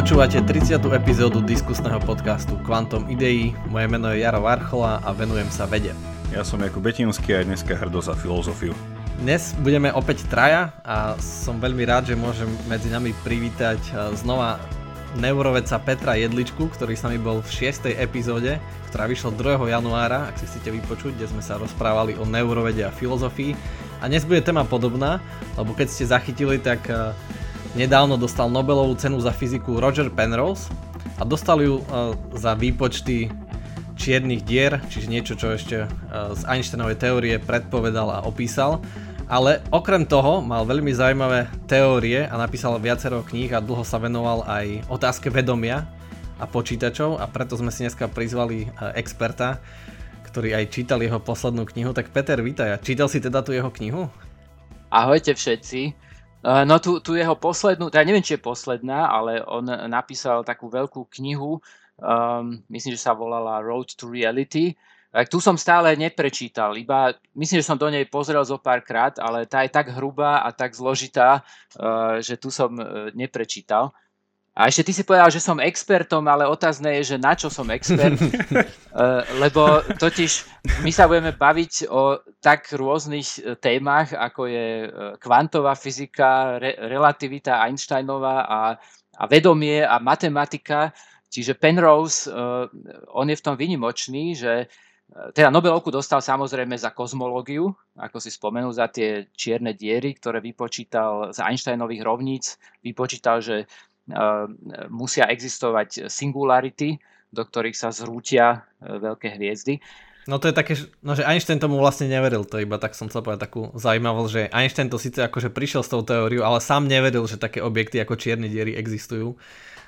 Počúvate 30. epizódu diskusného podcastu Quantum Idei. Moje meno je Jaro Varchola a venujem sa vede. Ja som Jakub Betinský a dneska hrdo za filozofiu. Dnes budeme opäť traja a som veľmi rád, že môžem medzi nami privítať znova neurovedca Petra Jedličku, ktorý s nami bol v 6. epizóde, ktorá vyšla 2. januára, ak si chcete vypočuť, kde sme sa rozprávali o neurovede a filozofii. A dnes bude téma podobná, lebo keď ste zachytili, tak nedávno dostal Nobelovú cenu za fyziku Roger Penrose a dostal ju uh, za výpočty čiernych dier, čiže niečo, čo ešte uh, z Einsteinovej teórie predpovedal a opísal. Ale okrem toho mal veľmi zaujímavé teórie a napísal viacero kníh a dlho sa venoval aj otázke vedomia a počítačov a preto sme si dneska prizvali uh, experta, ktorý aj čítal jeho poslednú knihu. Tak Peter, vítaj. Čítal si teda tú jeho knihu? Ahojte všetci. Eh, no tu, tu jeho poslednú, teda neviem, či je posledná, ale on napísal takú veľkú knihu, um, myslím, že sa volala Road to Reality. Tak tu som stále neprečítal, iba myslím, že som do nej pozrel zo pár krát, ale tá je tak hrubá a tak zložitá, uh, že tu som uh, neprečítal. A ešte ty si povedal, že som expertom, ale otázne je, že na čo som expert. Eh, lebo totiž my sa budeme baviť o tak rôznych eh, témach, ako je eh, kvantová fyzika, re, relativita Einsteinová a, a vedomie a matematika. Čiže Penrose, on je v tom vynimočný, že teda Nobelovku dostal samozrejme za kozmológiu, ako si spomenul, za tie čierne diery, ktoré vypočítal z Einsteinových rovníc. Vypočítal, že musia existovať singularity, do ktorých sa zrútia e, veľké hviezdy. No to je také, no že Einstein tomu vlastne neveril, to iba tak som chcel povedať takú zaujímavosť, že Einstein to síce akože prišiel s tou teóriou, ale sám neveril, že také objekty ako čierne diery existujú.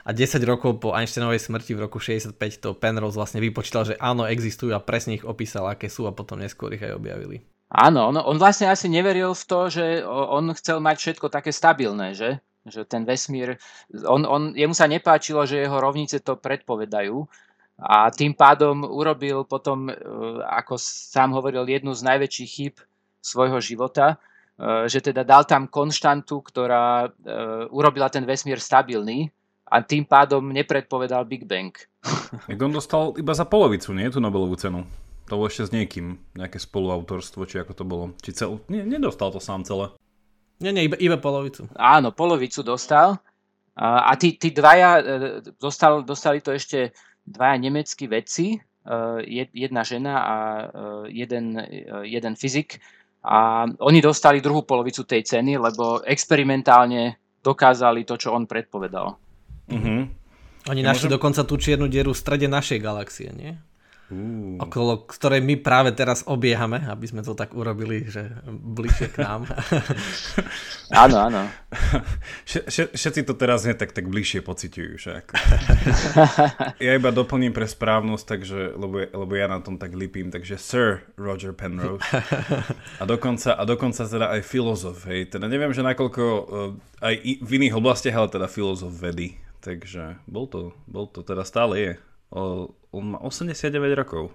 A 10 rokov po Einsteinovej smrti v roku 65 to Penrose vlastne vypočítal, že áno, existujú a presne ich opísal, aké sú a potom neskôr ich aj objavili. Áno, on, on vlastne asi neveril v to, že on chcel mať všetko také stabilné, že? Že ten vesmír, on, on, jemu sa nepáčilo, že jeho rovnice to predpovedajú a tým pádom urobil potom, e, ako sám hovoril, jednu z najväčších chýb svojho života, e, že teda dal tam konštantu, ktorá e, urobila ten vesmír stabilný a tým pádom nepredpovedal Big Bang. Jak on dostal iba za polovicu, nie? Tú Nobelovú cenu. To bolo ešte s niekým, nejaké spoluautorstvo, či ako to bolo. Či cel... Nie, nedostal to sám celé. Nie, nie, iba, iba polovicu. Áno, polovicu dostal. A, tí, tí dvaja, e, dostal, dostali to ešte dvaja nemeckí vedci, e, jedna žena a e, jeden, jeden fyzik. A oni dostali druhú polovicu tej ceny, lebo experimentálne dokázali to, čo on predpovedal. Uh-huh. Oni našli môžem... dokonca tú čiernu dieru v strede našej galaxie, nie? Uh. okolo ktorej my práve teraz obiehame, aby sme to tak urobili, že bližšie k nám. áno, áno. Všetci to teraz nie tak, tak bližšie pociťujú však. ja iba doplním pre správnosť, takže, lebo, lebo ja na tom tak lipím, takže Sir Roger Penrose. A dokonca, a dokonca teda aj filozof, hej. Teda neviem, že nakoľko uh, aj v iných oblastiach, ale teda filozof vedy. Takže bol to, bol to teda stále je on má 89 rokov,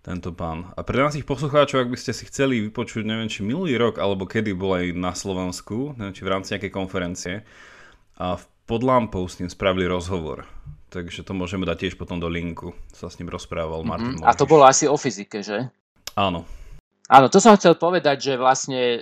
tento pán. A pre nás ich poslucháčov, ak by ste si chceli vypočuť, neviem, či minulý rok, alebo kedy bol aj na Slovensku, neviem, či v rámci nejakej konferencie, a v pod lampou s ním spravili rozhovor. Takže to môžeme dať tiež potom do linku. Sa s ním rozprával Martin mm-hmm. A to bolo asi o fyzike, že? Áno. Áno, to som chcel povedať, že vlastne e,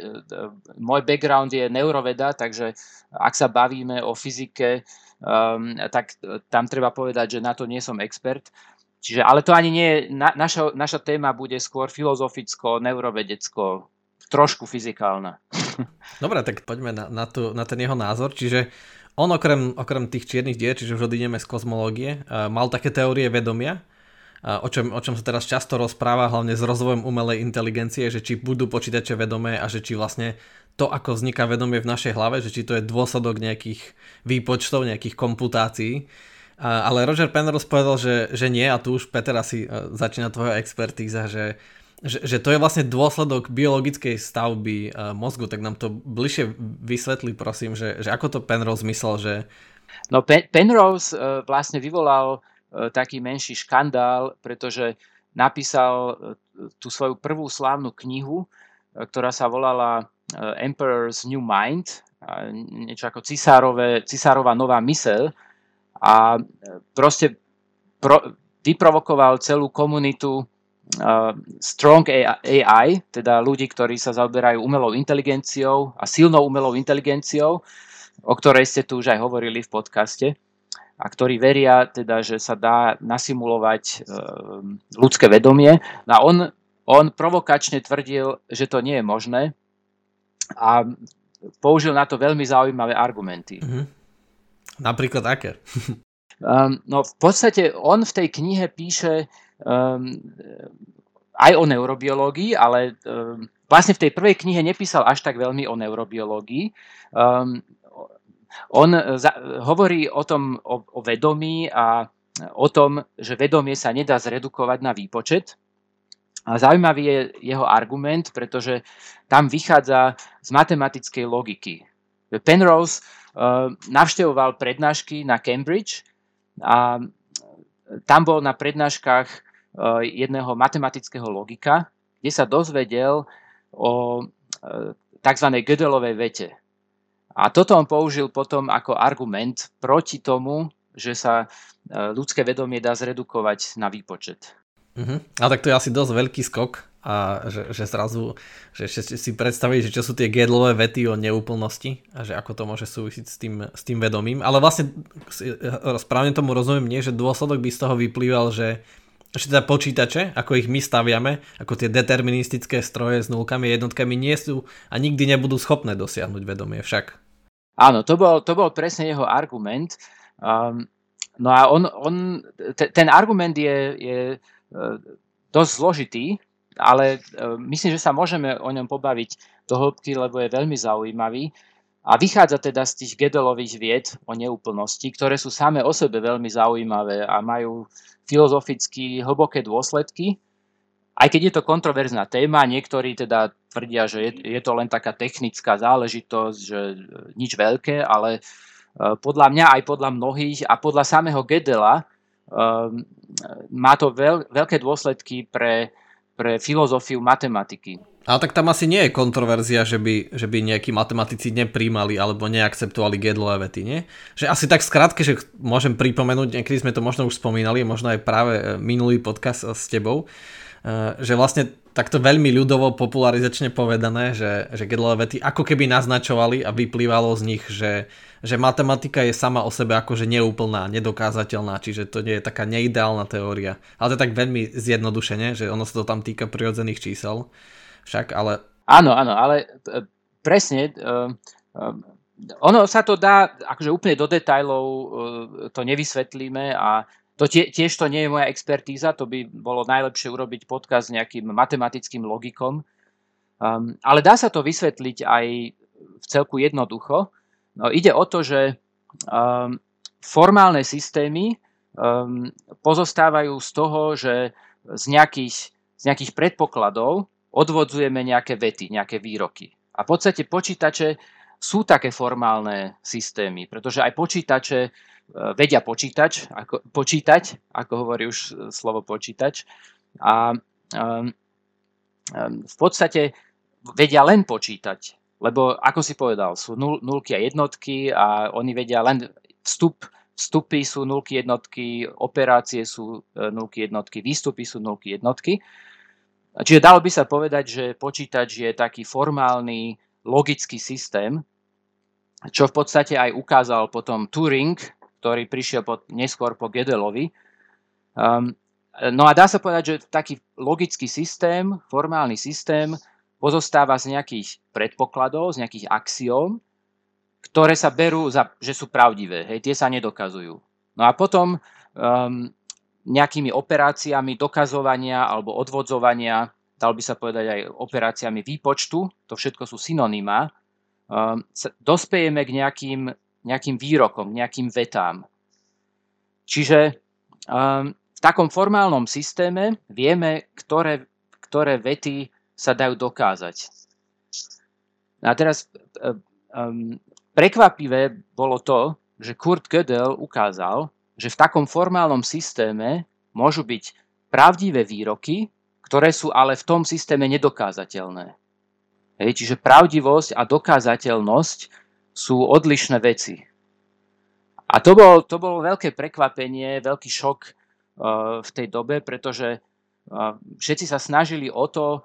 môj background je neuroveda, takže ak sa bavíme o fyzike, um, tak tam treba povedať, že na to nie som expert. Čiže, ale to ani nie je, na, naša, naša téma bude skôr filozoficko, neurovedecko, trošku fyzikálna. Dobre, tak poďme na, na, tu, na ten jeho názor. Čiže on okrem, okrem tých čiernych dier, čiže už odídeme z kozmológie, uh, mal také teórie vedomia, uh, o, čom, o čom sa teraz často rozpráva, hlavne s rozvojom umelej inteligencie, že či budú počítače vedomé a že či vlastne to, ako vzniká vedomie v našej hlave, že či to je dôsledok nejakých výpočtov, nejakých komputácií. Ale Roger Penrose povedal, že, že nie a tu už Peter asi e, začína tvoja expertíza, že, že, že to je vlastne dôsledok biologickej stavby e, mozgu, tak nám to bližšie vysvetli prosím, že, že ako to Penrose myslel, že... No Pen- Penrose uh, vlastne vyvolal taký menší škandál, pretože napísal tú svoju prvú slávnu knihu, ktorá sa volala Emperor's New Mind, niečo ako cisárové, cisárová nová myseľ a proste pro, vyprovokoval celú komunitu uh, Strong AI, teda ľudí, ktorí sa zaoberajú umelou inteligenciou a silnou umelou inteligenciou, o ktorej ste tu už aj hovorili v podcaste a ktorí veria teda, že sa dá nasimulovať e, ľudské vedomie. No a on, on provokačne tvrdil, že to nie je možné a použil na to veľmi zaujímavé argumenty. Mm-hmm. Napríklad aké? um, no v podstate on v tej knihe píše um, aj o neurobiológii, ale um, vlastne v tej prvej knihe nepísal až tak veľmi o neurobiológii. Um, on e, za, hovorí o tom, o, o vedomí a o tom, že vedomie sa nedá zredukovať na výpočet. Zaujímavý je jeho argument, pretože tam vychádza z matematickej logiky. Penrose uh, navštevoval prednášky na Cambridge a tam bol na prednáškach uh, jedného matematického logika, kde sa dozvedel o uh, tzv. Gödelovej vete. A toto on použil potom ako argument proti tomu, že sa ľudské vedomie dá zredukovať na výpočet. Uh-huh. A tak to je asi dosť veľký skok a že, že zrazu že si predstavíš, že čo sú tie Gödelové vety o neúplnosti a že ako to môže súvisiť s tým, s tým vedomím. Ale vlastne e, správne tomu rozumiem nie, že dôsledok by z toho vyplýval, že že teda počítače, ako ich my staviame, ako tie deterministické stroje s nulkami a jednotkami nie sú a nikdy nebudú schopné dosiahnuť vedomie však. Áno, to bol, to bol presne jeho argument. Um, no a on, on, te, ten argument je, je dosť zložitý, ale uh, myslím, že sa môžeme o ňom pobaviť do hĺbky, lebo je veľmi zaujímavý. A vychádza teda z tých Gedelových vied o neúplnosti, ktoré sú same o sebe veľmi zaujímavé a majú filozoficky hlboké dôsledky aj keď je to kontroverzná téma, niektorí teda tvrdia, že je, je to len taká technická záležitosť, že e, nič veľké, ale podľa mňa aj podľa mnohých a podľa samého Gedela má to veľ, veľké dôsledky pre, pre filozofiu matematiky. Ale tak tam asi nie je kontroverzia, že by, že by nejakí matematici nepríjmali alebo neakceptovali Gödelové vety, nie? Že asi tak skrátke, že môžem pripomenúť, niekedy sme to možno už spomínali, možno aj práve minulý podcast s tebou, Eh, že vlastne takto veľmi ľudovo popularizačne povedané, že, že Gödelové vety ako keby naznačovali a vyplývalo z nich, že, že matematika je sama o sebe akože neúplná, nedokázateľná, čiže to nie je taká neideálna teória. Ale to je tak veľmi zjednodušene, že ono sa to tam týka prirodzených čísel. Však, ale... Áno, áno, ale eh, presne, uh, uh, ono sa to dá, akože úplne do detajlov to nevysvetlíme a to tie, tiež to nie je moja expertíza, to by bolo najlepšie urobiť podcast s nejakým matematickým logikom. Um, ale dá sa to vysvetliť aj v celku jednoducho. No, ide o to, že um, formálne systémy um, pozostávajú z toho, že z nejakých, z nejakých predpokladov odvodzujeme nejaké vety, nejaké výroky. A v podstate počítače sú také formálne systémy, pretože aj počítače E, vedia počítač, ako, počítať, ako hovorí už slovo počítač. A um, um, v podstate vedia len počítať, lebo ako si povedal, sú nul, nulky a jednotky a oni vedia len vstup, vstupy sú nulky jednotky, operácie sú e, nulky jednotky, výstupy sú nulky jednotky. Čiže dalo by sa povedať, že počítač je taký formálny logický systém, čo v podstate aj ukázal potom Turing ktorý prišiel po, neskôr po Gedelovi. Um, no a dá sa povedať, že taký logický systém, formálny systém, pozostáva z nejakých predpokladov, z nejakých axióm, ktoré sa berú, za, že sú pravdivé. Hej, tie sa nedokazujú. No a potom um, nejakými operáciami dokazovania alebo odvodzovania, dal by sa povedať aj operáciami výpočtu, to všetko sú synonymá, um, dospejeme k nejakým nejakým výrokom, nejakým vetám. Čiže um, v takom formálnom systéme vieme, ktoré, ktoré vety sa dajú dokázať. A teraz um, prekvapivé bolo to, že Kurt Gödel ukázal, že v takom formálnom systéme môžu byť pravdivé výroky, ktoré sú ale v tom systéme nedokázateľné. Hej, čiže pravdivosť a dokázateľnosť sú odlišné veci. A to bolo, to bolo veľké prekvapenie, veľký šok uh, v tej dobe, pretože uh, všetci sa snažili o to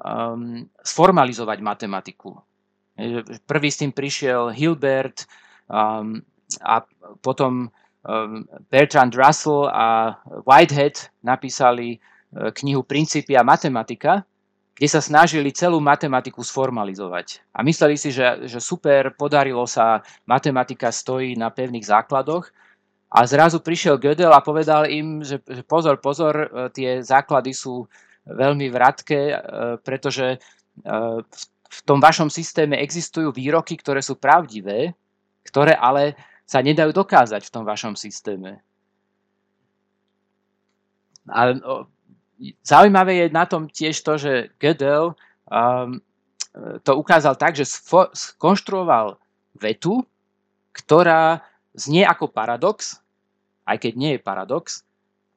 um, sformalizovať matematiku. Prvý s tým prišiel Hilbert um, a potom um, Bertrand Russell a Whitehead napísali uh, knihu Princípy a matematika, kde sa snažili celú matematiku sformalizovať. A mysleli si, že, že super, podarilo sa, matematika stojí na pevných základoch. A zrazu prišiel Gödel a povedal im, že, že pozor, pozor, e, tie základy sú veľmi vratké, e, pretože e, v tom vašom systéme existujú výroky, ktoré sú pravdivé, ktoré ale sa nedajú dokázať v tom vašom systéme. A Zaujímavé je na tom tiež to, že Gödel um, to ukázal tak, že skonštruoval vetu, ktorá znie ako paradox, aj keď nie je paradox,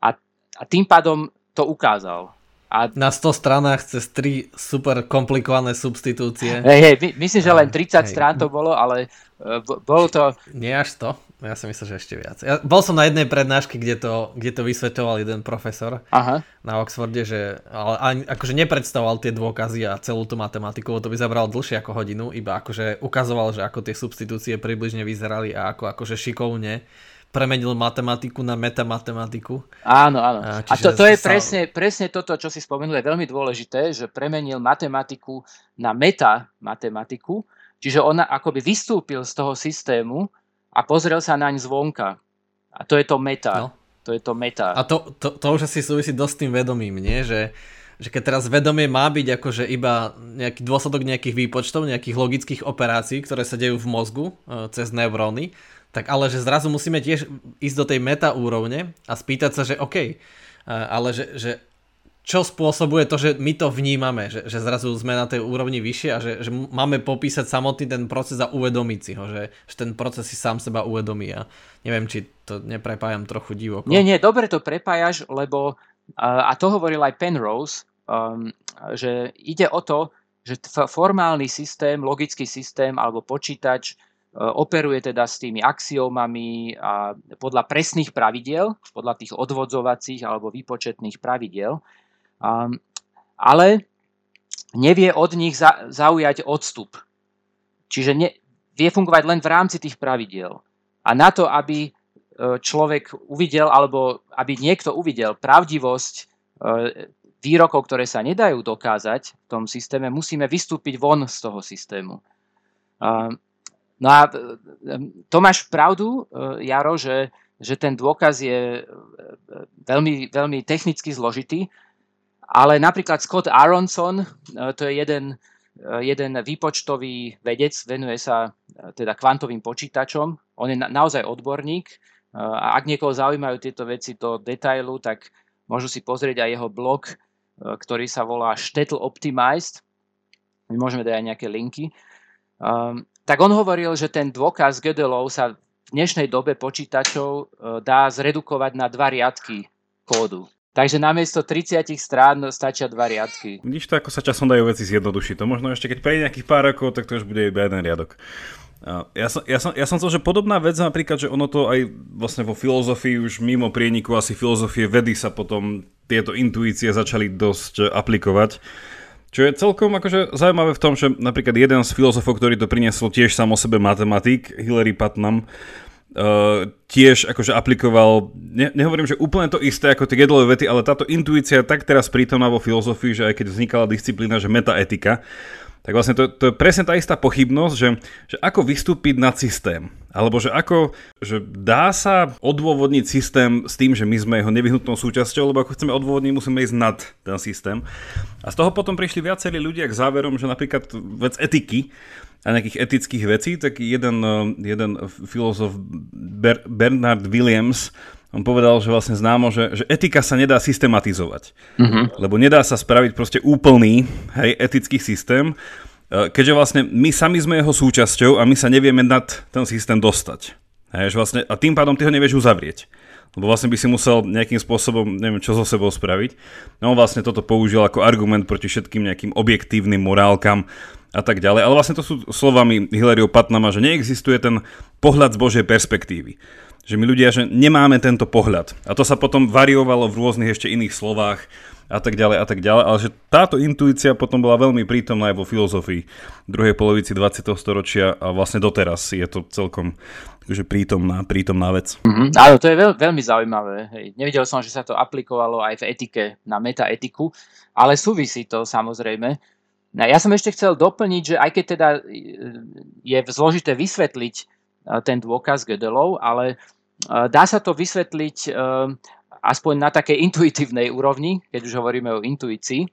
a, a tým pádom to ukázal. A... Na 100 stranách cez 3 super komplikované substitúcie. Hej, hej, my, myslím, že len 30 hej. strán to bolo, ale uh, bolo to... Nie až to. Ja si myslím, že ešte viac. Ja bol som na jednej prednáške, kde to, kde to vysvetoval jeden profesor Aha. na Oxforde, že ale ani, akože nepredstavoval tie dôkazy a celú tú matematiku, to by zabralo dlhšie ako hodinu, iba akože ukazoval, že ako tie substitúcie približne vyzerali a ako akože šikovne premenil matematiku na metamatematiku. Áno, áno. A, a to, to je sa... presne, presne toto, čo si spomenul, je veľmi dôležité, že premenil matematiku na metamatematiku, čiže ona akoby vystúpil z toho systému a pozrel sa naň zvonka. A to je to meta. No. To je to meta. A to, to, to už asi súvisí dosť s tým vedomím, nie? Že, že keď teraz vedomie má byť akože iba nejaký dôsledok nejakých výpočtov, nejakých logických operácií, ktoré sa dejú v mozgu e, cez neuróny, tak ale že zrazu musíme tiež ísť do tej meta úrovne a spýtať sa, že OK, e, ale že, že čo spôsobuje to, že my to vnímame, že, že zrazu sme na tej úrovni vyššie a že, že máme popísať samotný ten proces a uvedomiť si ho, že, že ten proces si sám seba uvedomí a neviem, či to neprepájam trochu divoko. Nie, nie, dobre to prepájaš, lebo a to hovoril aj Penrose, um, že ide o to, že formálny systém, logický systém alebo počítač operuje teda s tými axiomami a podľa presných pravidiel, podľa tých odvodzovacích alebo výpočetných pravidiel ale nevie od nich za, zaujať odstup. Čiže ne, vie fungovať len v rámci tých pravidiel. A na to, aby e, človek uvidel, alebo aby niekto uvidel pravdivosť e, výrokov, ktoré sa nedajú dokázať v tom systéme, musíme vystúpiť von z toho systému. No a e, to máš pravdu, Jaro, že, že ten dôkaz je veľmi, veľmi technicky zložitý, ale napríklad Scott Aronson, e, to je jeden, e, jeden výpočtový vedec, venuje sa e, teda kvantovým počítačom. On je naozaj odborník a ak niekoho zaujímajú tieto veci do detailu, tak môžu si pozrieť aj jeho blog, ktorý sa volá Shtetl Optimized. My môžeme dať aj nejaké linky. Um, tak on hovoril, že ten dôkaz Gödelov sa v dnešnej dobe počítačov dá zredukovať na dva riadky kódu. Takže namiesto 30 strán stačia dva riadky. Vidíš to, ako sa časom dajú veci zjednodušiť. To možno ešte keď prejde nejakých pár rokov, tak to už bude iba jeden riadok. Ja som, ja, som, ja som chcel, že podobná vec napríklad, že ono to aj vlastne vo filozofii už mimo prieniku asi filozofie vedy sa potom tieto intuície začali dosť aplikovať. Čo je celkom akože zaujímavé v tom, že napríklad jeden z filozofov, ktorý to priniesol tiež sám o sebe matematik, Hilary Putnam, Uh, tiež akože aplikoval, ne, nehovorím, že úplne to isté ako tie gedlové vety, ale táto intuícia tak teraz prítomná vo filozofii, že aj keď vznikala disciplína, že metaetika, tak vlastne to, to je presne tá istá pochybnosť, že, že ako vystúpiť nad systém. Alebo že ako, že dá sa odôvodniť systém s tým, že my sme jeho nevyhnutnou súčasťou, lebo ako chceme odôvodniť, musíme ísť nad ten systém. A z toho potom prišli viacerí ľudia k záverom, že napríklad vec etiky, a nejakých etických vecí, tak jeden, jeden filozof Ber- Bernard Williams on povedal, že vlastne známo, že, že etika sa nedá systematizovať. Mm-hmm. Lebo nedá sa spraviť proste úplný hej, etický systém, eh, keďže vlastne my sami sme jeho súčasťou a my sa nevieme nad ten systém dostať. Hej, že vlastne, a tým pádom ty ho nevieš uzavrieť. Lebo vlastne by si musel nejakým spôsobom, neviem čo so sebou spraviť. No on vlastne toto použil ako argument proti všetkým nejakým objektívnym morálkam, a tak ďalej. Ale vlastne to sú slovami Hilaryho Patnama, že neexistuje ten pohľad z Božej perspektívy. Že my ľudia, že nemáme tento pohľad. A to sa potom variovalo v rôznych ešte iných slovách a tak ďalej a tak ďalej, ale že táto intuícia potom bola veľmi prítomná aj vo filozofii druhej polovici 20. storočia a vlastne doteraz je to celkom že prítomná, prítomná vec. Mm-hmm. Áno, to je veľ, veľmi zaujímavé. Hej. Nevidel som, že sa to aplikovalo aj v etike, na metaetiku, ale súvisí to samozrejme. No, ja som ešte chcel doplniť, že aj keď teda e, je zložité vysvetliť e, ten dôkaz Gödelov, ale e, dá sa to vysvetliť aspoň na takej intuitívnej úrovni, keď už hovoríme o intuícii.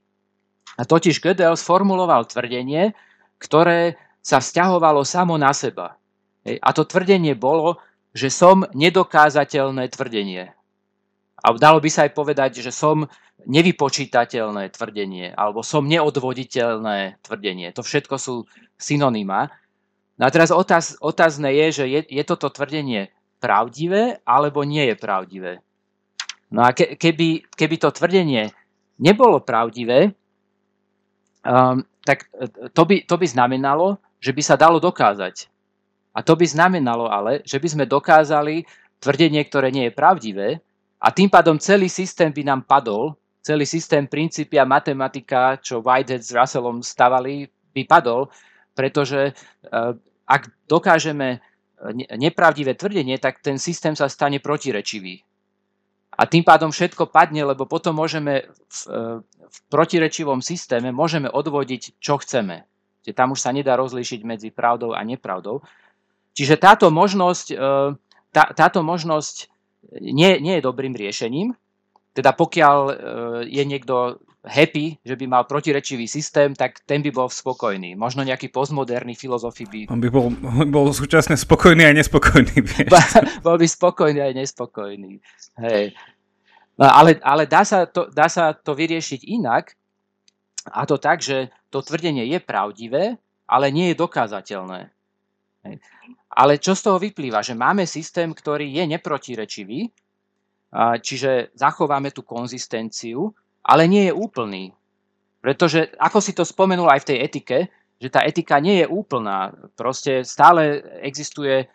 A totiž Gödel sformuloval tvrdenie, ktoré sa vzťahovalo samo na seba. A to tvrdenie bolo, že som nedokázateľné tvrdenie. A dalo by sa aj povedať, že som nevypočítateľné tvrdenie, alebo som neodvoditeľné tvrdenie. To všetko sú synonymá. No a teraz otáz, otázne je, že je, je toto tvrdenie pravdivé, alebo nie je pravdivé. No a ke, keby, keby to tvrdenie nebolo pravdivé, um, tak e, to by, to by znamenalo, že by sa dalo dokázať. A to by znamenalo ale, že by sme dokázali tvrdenie, ktoré nie je pravdivé, a tým pádom celý systém by nám padol, celý systém princípia matematika, čo Whitehead s Russellom stavali, by padol, pretože uh, ak dokážeme nepravdivé tvrdenie, tak ten systém sa stane protirečivý. A tým pádom všetko padne, lebo potom môžeme v, e, v protirečivom systéme môžeme odvodiť, čo chceme. Čiže tam už sa nedá rozlíšiť medzi pravdou a nepravdou. Čiže táto možnosť, e, tá, táto možnosť nie, nie je dobrým riešením. Teda pokiaľ e, je niekto happy, že by mal protirečivý systém, tak ten by bol spokojný. Možno nejaký postmoderný filozofi by... On by bol, bol súčasne spokojný a nespokojný. bol by spokojný aj nespokojný. Hej. No, ale ale dá, sa to, dá sa to vyriešiť inak, a to tak, že to tvrdenie je pravdivé, ale nie je dokázateľné. Hej. Ale čo z toho vyplýva? Že máme systém, ktorý je neprotirečivý, čiže zachováme tú konzistenciu, ale nie je úplný. Pretože, ako si to spomenul aj v tej etike, že tá etika nie je úplná. Proste stále existuje e,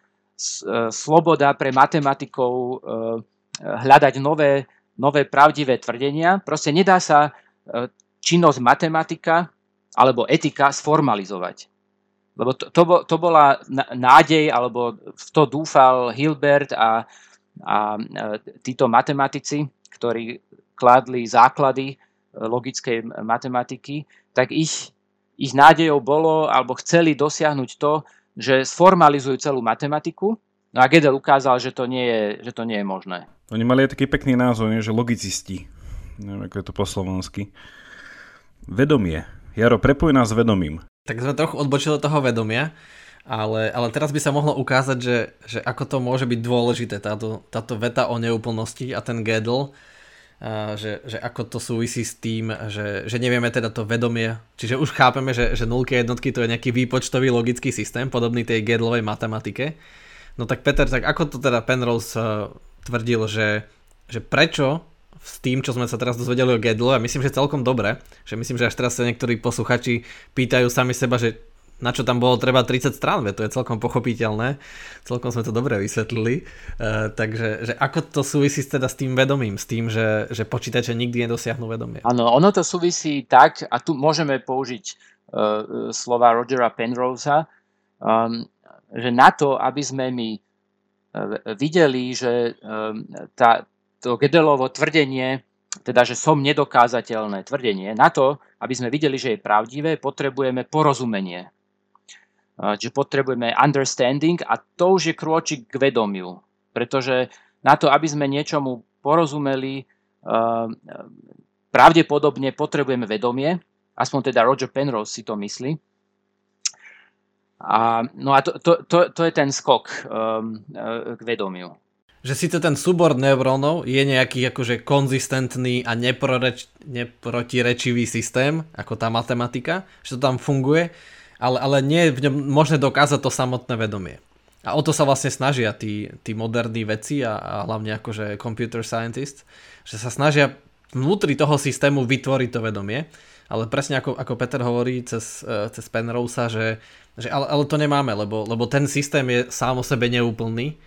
sloboda pre matematikov e, hľadať nové, nové pravdivé tvrdenia. Proste nedá sa e, činnosť matematika alebo etika sformalizovať. Lebo to, to, to bola nádej, alebo v to dúfal Hilbert a, a títo matematici, ktorí kládli základy e, logickej matematiky, tak ich, ich nádejou bolo, alebo chceli dosiahnuť to, že sformalizujú celú matematiku, no a Gödel ukázal, že to nie je, že to nie je možné. Oni mali aj taký pekný názov, nie? že logicisti. Neviem, ako je to po slovensky. Vedomie. Jaro, prepoj nás s vedomím. Tak sme trochu odbočili od toho vedomia, ale, ale teraz by sa mohlo ukázať, že, že ako to môže byť dôležité, táto, táto veta o neúplnosti a ten Gödel, že, že ako to súvisí s tým, že, že nevieme teda to vedomie, čiže už chápeme, že, že nulky jednotky to je nejaký výpočtový logický systém, podobný tej Gödelovej matematike. No tak Peter, tak ako to teda Penrose uh, tvrdil, že, že prečo s tým, čo sme sa teraz dozvedeli o Gödelu, a myslím, že celkom dobre, že myslím, že až teraz sa niektorí posluchači pýtajú sami seba, že na čo tam bolo treba 30 strán, to je celkom pochopiteľné, celkom sme to dobre vysvetlili, uh, takže že ako to súvisí teda s tým vedomím, s tým, že, že počítače nikdy nedosiahnu vedomie? Áno, ono to súvisí tak, a tu môžeme použiť uh, slova Rogera Penrosea, um, že na to, aby sme my uh, videli, že um, tá, to Gedelovo tvrdenie, teda, že som nedokázateľné tvrdenie, na to, aby sme videli, že je pravdivé, potrebujeme porozumenie. Čiže potrebujeme understanding a to už je krôčik k vedomiu. Pretože na to, aby sme niečomu porozumeli, pravdepodobne potrebujeme vedomie, aspoň teda Roger Penrose si to myslí. A, no a to, to, to, to je ten skok um, k vedomiu. Že síce ten súbor neurónov je nejaký akože konzistentný a neproreč, neprotirečivý systém, ako tá matematika, že to tam funguje, ale, ale nie je v ňom možné dokázať to samotné vedomie. A o to sa vlastne snažia tí, tí moderní veci a, a hlavne akože computer scientists, že sa snažia vnútri toho systému vytvoriť to vedomie. Ale presne ako, ako Peter hovorí cez, e, cez Penrose, že, že ale, ale to nemáme, lebo, lebo ten systém je sám o sebe neúplný.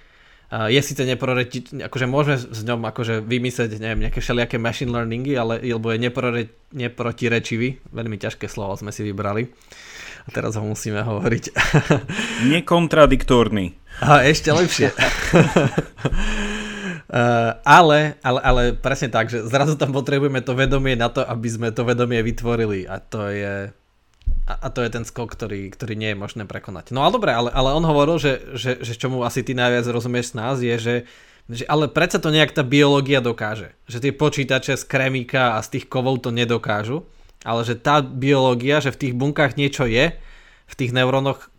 Je síce neproreti, akože môžeme s ňom akože vymyslieť neviem, nejaké všelijaké machine learningy, ale lebo je neprore, neprotirečivý, veľmi ťažké slovo sme si vybrali. A teraz ho musíme hovoriť. Nekontradiktórny. A ešte lepšie. Uh, ale, ale, ale presne tak, že zrazu tam potrebujeme to vedomie na to, aby sme to vedomie vytvorili a to je a, a to je ten skok, ktorý, ktorý nie je možné prekonať. No ale dobre, ale, ale on hovoril, že, že, že čomu asi ty najviac rozumieš z nás je, že, že ale predsa to nejak tá biológia dokáže. Že tie počítače z kremíka a z tých kovov to nedokážu, ale že tá biológia, že v tých bunkách niečo je, v tých neurónoch,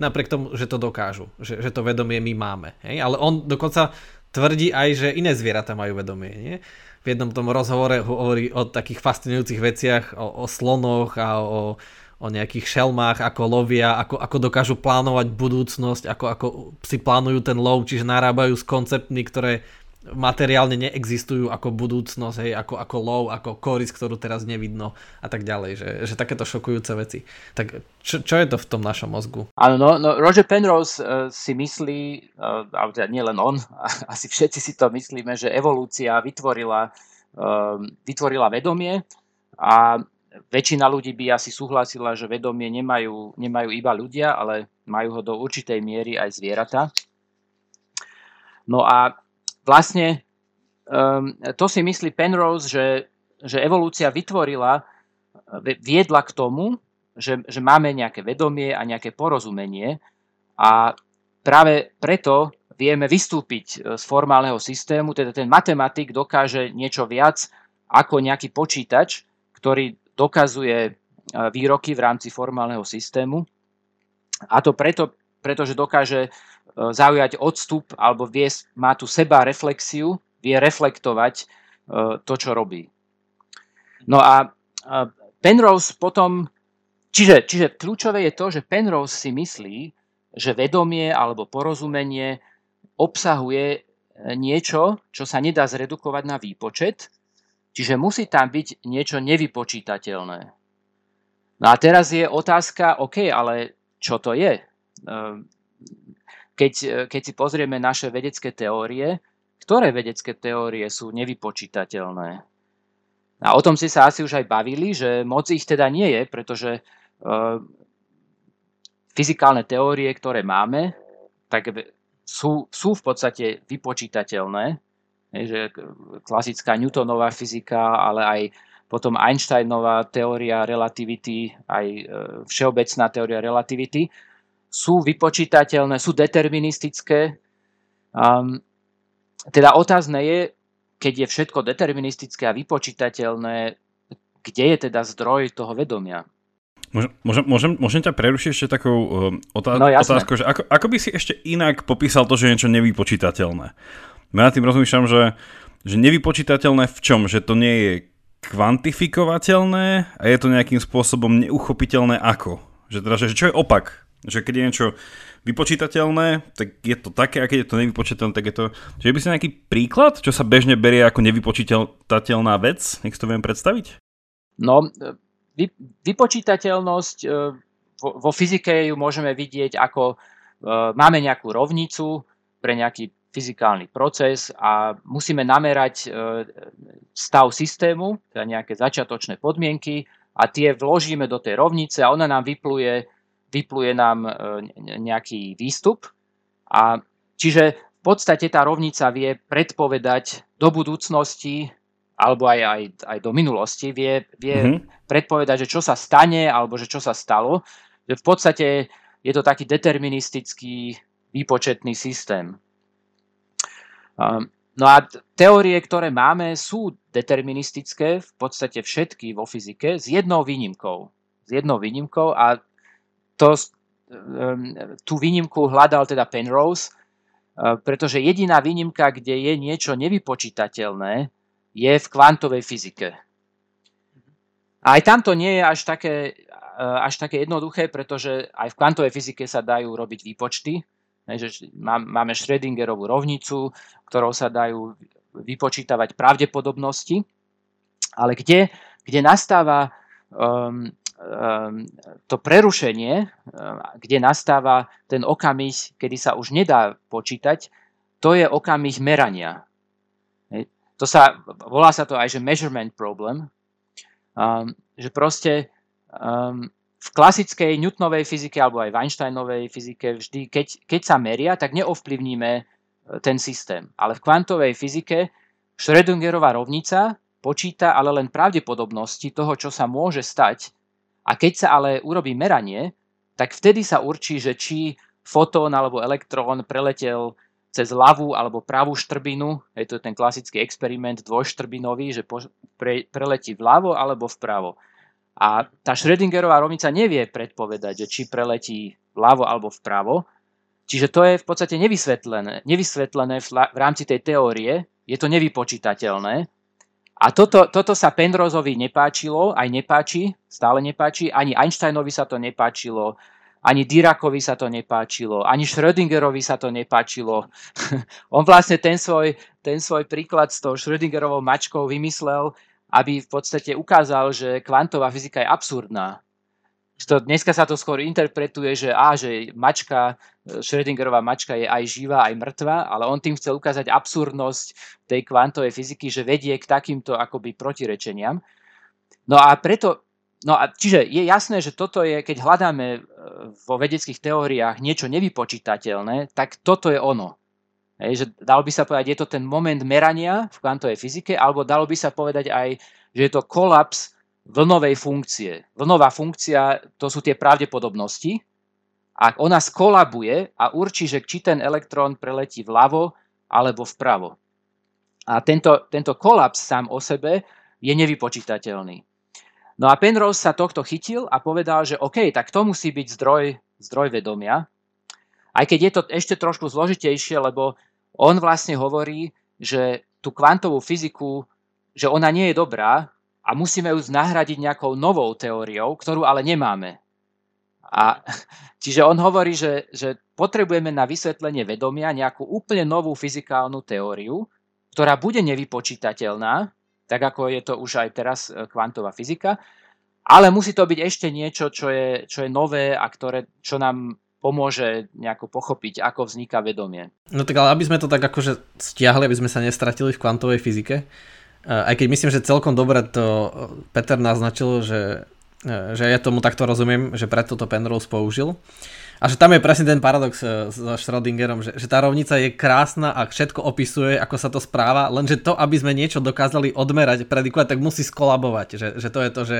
napriek tomu, že to dokážu, že, že to vedomie my máme. Hej? Ale on dokonca tvrdí aj, že iné zvieratá majú vedomie. Nie? V jednom tom rozhovore hovorí o takých fascinujúcich veciach, o, o slonoch a o, o nejakých šelmách, ako lovia, ako, ako dokážu plánovať budúcnosť, ako, ako si plánujú ten lov, čiže narábajú s konceptmi, ktoré materiálne neexistujú ako budúcnosť, hej, ako, ako lov, ako koris, ktorú teraz nevidno a tak ďalej, že, že takéto šokujúce veci. Tak čo, čo je to v tom našom mozgu? Áno, no, no Roger Penrose uh, si myslí, uh, ale teda nie len on, asi všetci si to myslíme, že evolúcia vytvorila, uh, vytvorila vedomie a väčšina ľudí by asi súhlasila, že vedomie nemajú, nemajú iba ľudia, ale majú ho do určitej miery aj zvieratá. No a vlastne um, to si myslí Penrose, že, že evolúcia vytvorila, viedla k tomu, že, že máme nejaké vedomie a nejaké porozumenie a práve preto vieme vystúpiť e, z formálneho systému, teda ten matematik dokáže niečo viac ako nejaký počítač, ktorý dokazuje e, výroky v rámci formálneho systému. A to preto, pretože dokáže E, zaujať odstup alebo vie, má tu seba reflexiu, vie reflektovať e, to, čo robí. No a Penrose potom, čiže, čiže kľúčové je to, že Penrose si myslí, že vedomie alebo porozumenie obsahuje niečo, čo sa nedá zredukovať na výpočet, čiže musí tam byť niečo nevypočítateľné. No a teraz je otázka, OK, ale čo to je? E, keď, e, keď si pozrieme naše vedecké teórie, ktoré vedecké teórie sú nevypočítateľné? A o tom si sa asi už aj bavili, že moc ich teda nie je, pretože uh, fyzikálne teórie, ktoré máme, tak sú, sú v podstate vypočítateľné. Je, že klasická Newtonová fyzika, ale aj potom Einsteinová teória relativity, aj e, všeobecná teória relativity sú vypočítateľné, sú deterministické. Um, teda otázne je, keď je všetko deterministické a vypočítateľné, kde je teda zdroj toho vedomia? Môžem, môžem, môžem ťa prerušiť ešte takou um, otá- no, otázkou, že ako, ako by si ešte inak popísal to, že je niečo nevypočítateľné? Ja tým rozmýšľam, že, že nevypočítateľné v čom? Že to nie je kvantifikovateľné a je to nejakým spôsobom neuchopiteľné ako? Že teda, že čo je opak že keď je niečo vypočítateľné, tak je to také, a keď je to nevypočítateľné, tak je to... Čiže by si nejaký príklad, čo sa bežne berie ako nevypočítateľná vec? Nech si to viem predstaviť? No, vy, vypočítateľnosť e, vo, vo fyzike ju môžeme vidieť ako e, máme nejakú rovnicu pre nejaký fyzikálny proces a musíme namerať e, stav systému, teda nejaké začiatočné podmienky a tie vložíme do tej rovnice a ona nám vypluje vypluje nám e, nejaký výstup. A čiže v podstate tá rovnica vie predpovedať do budúcnosti alebo aj, aj, aj do minulosti, vie, vie mm-hmm. predpovedať, že čo sa stane alebo že čo sa stalo. Že v podstate je to taký deterministický výpočetný systém. No a teórie, ktoré máme, sú deterministické, v podstate všetky vo fyzike, s jednou výnimkou. S jednou výnimkou a to, tú výnimku hľadal teda Penrose, e, pretože jediná výnimka, kde je niečo nevypočítateľné, je v kvantovej fyzike. A aj tamto nie je až také, e, až také jednoduché, pretože aj v kvantovej fyzike sa dajú robiť výpočty. Máme Schrödingerovú rovnicu, ktorou sa dajú vypočítavať pravdepodobnosti, ale kde, kde nastáva um, to prerušenie, um, kde nastáva ten okamih, kedy sa už nedá počítať, to je okamih merania. To sa, volá sa to aj, že measurement problem, um, že proste v klasickej Newtonovej fyzike alebo aj v Einsteinovej fyzike vždy, keď, keď sa meria, tak neovplyvníme e, ten systém. Ale v kvantovej fyzike Schrödingerová rovnica počíta ale len pravdepodobnosti toho, čo sa môže stať. A keď sa ale urobí meranie, tak vtedy sa určí, že či fotón alebo elektrón preletel cez ľavú alebo pravú štrbinu, je to ten klasický experiment dvojštrbinový, že pre, preletí vľavo alebo vpravo. A tá Schrödingerová rovnica nevie predpovedať, že či preletí vľavo alebo vpravo. Čiže to je v podstate nevysvetlené, nevysvetlené v, rámci tej teórie, je to nevypočítateľné. A toto, toto sa Penroseovi nepáčilo, aj nepáči, stále nepáči, ani Einsteinovi sa to nepáčilo, ani Dirakovi sa to nepáčilo, ani Schrödingerovi sa to nepáčilo. On vlastne ten svoj, ten svoj príklad s tou Schrödingerovou mačkou vymyslel, aby v podstate ukázal, že kvantová fyzika je absurdná. Dneska sa to skôr interpretuje, že, á, že mačka, Schrödingerová mačka je aj živá, aj mŕtva, ale on tým chcel ukázať absurdnosť tej kvantovej fyziky, že vedie k takýmto akoby protirečeniam. No a preto, no a čiže je jasné, že toto je, keď hľadáme e, vo vedeckých teóriách niečo nevypočítateľné, tak toto je ono. Hej, že dalo by sa povedať, je to ten moment merania v kvantovej fyzike, alebo dalo by sa povedať aj, že je to kolaps vlnovej funkcie. Vlnová funkcia, to sú tie pravdepodobnosti. Ak ona skolabuje a určí, že či ten elektrón preletí vľavo alebo vpravo. A tento, tento kolaps sám o sebe je nevypočítateľný. No a Penrose sa tohto chytil a povedal, že OK, tak to musí byť zdroj, zdroj vedomia. Aj keď je to ešte trošku zložitejšie, lebo on vlastne hovorí, že tú kvantovú fyziku, že ona nie je dobrá a musíme ju nahradiť nejakou novou teóriou, ktorú ale nemáme. A, čiže on hovorí, že, že potrebujeme na vysvetlenie vedomia nejakú úplne novú fyzikálnu teóriu, ktorá bude nevypočítateľná, tak ako je to už aj teraz e, kvantová fyzika, ale musí to byť ešte niečo, čo je, čo je nové a ktoré, čo nám pomôže nejako pochopiť, ako vzniká vedomie. No tak ale aby sme to tak akože stiahli, aby sme sa nestratili v kvantovej fyzike, eh, aj keď myslím, že celkom dobre to Peter naznačil, že, že ja tomu takto rozumiem, že preto to Penrose použil. A že tam je presne ten paradox eh, so Schrödingerom, že, že tá rovnica je krásna a všetko opisuje, ako sa to správa, lenže to, aby sme niečo dokázali odmerať, predikovať, tak musí skolabovať. Že, že to je to, že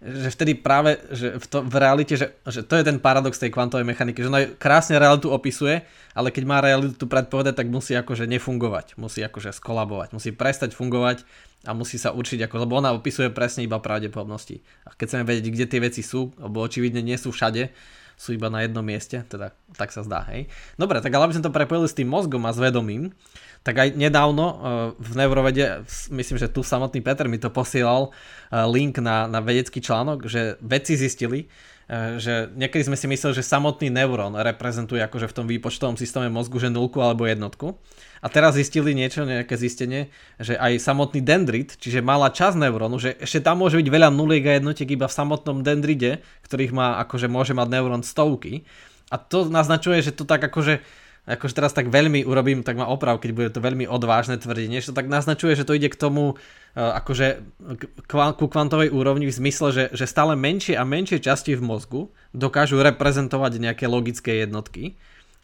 že vtedy práve že v, to, v realite, že, že to je ten paradox tej kvantovej mechaniky, že ona krásne realitu opisuje, ale keď má realitu predpovedať, tak musí akože nefungovať, musí akože skolabovať, musí prestať fungovať a musí sa určiť, ako, lebo ona opisuje presne iba pravdepodobnosti. A keď chceme vedieť, kde tie veci sú, lebo očividne nie sú všade, sú iba na jednom mieste, teda tak sa zdá, hej. Dobre, tak ale aby sme to prepojili s tým mozgom a s vedomím, tak aj nedávno eh, v neurovede, myslím, že tu samotný Peter mi to posielal eh, link na, na vedecký článok, že vedci zistili, eh, že niekedy sme si mysleli, že samotný neurón reprezentuje akože v tom výpočtovom systéme mozgu, že nulku alebo jednotku. A teraz zistili niečo, nejaké zistenie, že aj samotný dendrit, čiže malá časť neurónu, že ešte tam môže byť veľa nuliek a jednotiek iba v samotnom dendride, ktorých má, akože môže mať neurón stovky. A to naznačuje, že to tak akože akože teraz tak veľmi urobím, tak ma oprav, keď bude to veľmi odvážne tvrdenie, že to tak naznačuje, že to ide k tomu e, akože ku kvantovej úrovni v zmysle, že, že stále menšie a menšie časti v mozgu dokážu reprezentovať nejaké logické jednotky.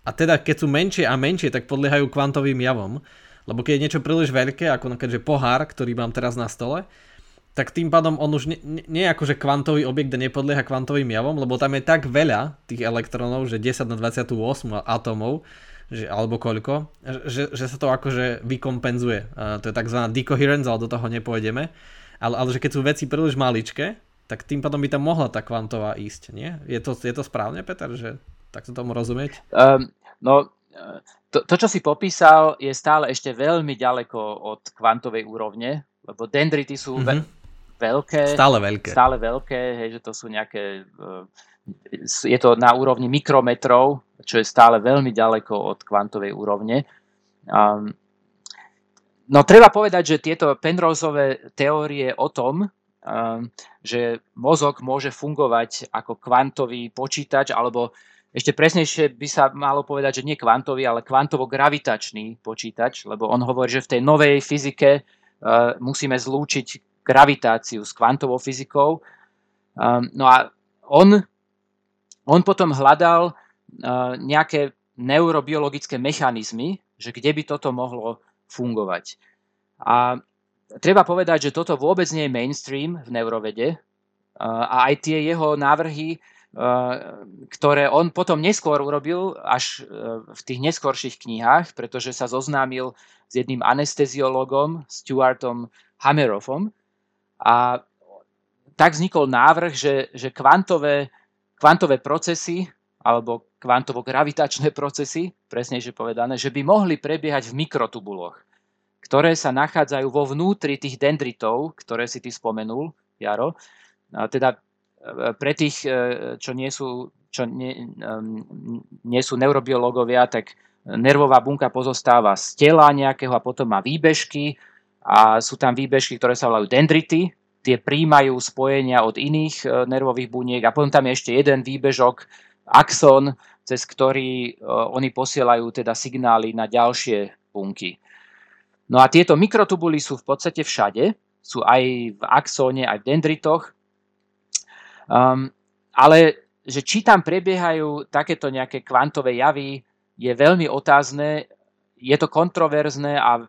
A teda keď sú menšie a menšie, tak podliehajú kvantovým javom. Lebo keď je niečo príliš veľké, ako keďže pohár, ktorý mám teraz na stole, tak tým pádom on už nie, nie je akože kvantový objekt a nepodlieha kvantovým javom, lebo tam je tak veľa tých elektronov, že 10 na 28 atómov, že, alebo koľko, že, že sa to akože vykompenzuje. Uh, to je tzv. decoherence, ale do toho nepôjdeme. Ale, ale že keď sú veci príliš maličké, tak tým pádom by tam mohla tá kvantová ísť, nie? Je to, je to správne, Peter, že takto tomu rozumieť? Um, no, to, to, čo si popísal, je stále ešte veľmi ďaleko od kvantovej úrovne, lebo dendrity sú mm-hmm veľké. Stále veľké. Stále veľké, hej, že to sú nejaké... Eh, je to na úrovni mikrometrov, čo je stále veľmi ďaleko od kvantovej úrovne. Um, no treba povedať, že tieto Penroseové teórie o tom, že mozog môže fungovať ako kvantový počítač, alebo ešte presnejšie by sa malo povedať, že nie kvantový, ale kvantovo-gravitačný počítač, lebo on hovorí, že v tej novej fyzike musíme zlúčiť gravitáciu s kvantovou fyzikou. No a on, on potom hľadal nejaké neurobiologické mechanizmy, že kde by toto mohlo fungovať. A treba povedať, že toto vôbec nie je mainstream v neurovede a aj tie jeho návrhy, ktoré on potom neskôr urobil až v tých neskorších knihách, pretože sa zoznámil s jedným anesteziologom, Stuartom Hammeroffom. A tak vznikol návrh, že, že kvantové, kvantové procesy alebo kvantovo-gravitačné procesy, presnejšie povedané, že by mohli prebiehať v mikrotubuloch ktoré sa nachádzajú vo vnútri tých dendritov, ktoré si ty spomenul, Jaro. Teda pre tých, e, čo nie sú, čo nie, nie sú neurobiológovia, tak nervová bunka pozostáva z tela nejakého a potom má výbežky a sú tam výbežky, ktoré sa volajú dendrity, tie príjmajú spojenia od iných e, nervových buniek a potom tam je ešte jeden výbežok, axon, cez ktorý oni posielajú teda signály na ďalšie bunky. No a tieto mikrotubuly sú v podstate všade, sú aj v axóne, aj v dendritoch. Um, ale že či tam prebiehajú takéto nejaké kvantové javy, je veľmi otázne, je to kontroverzné a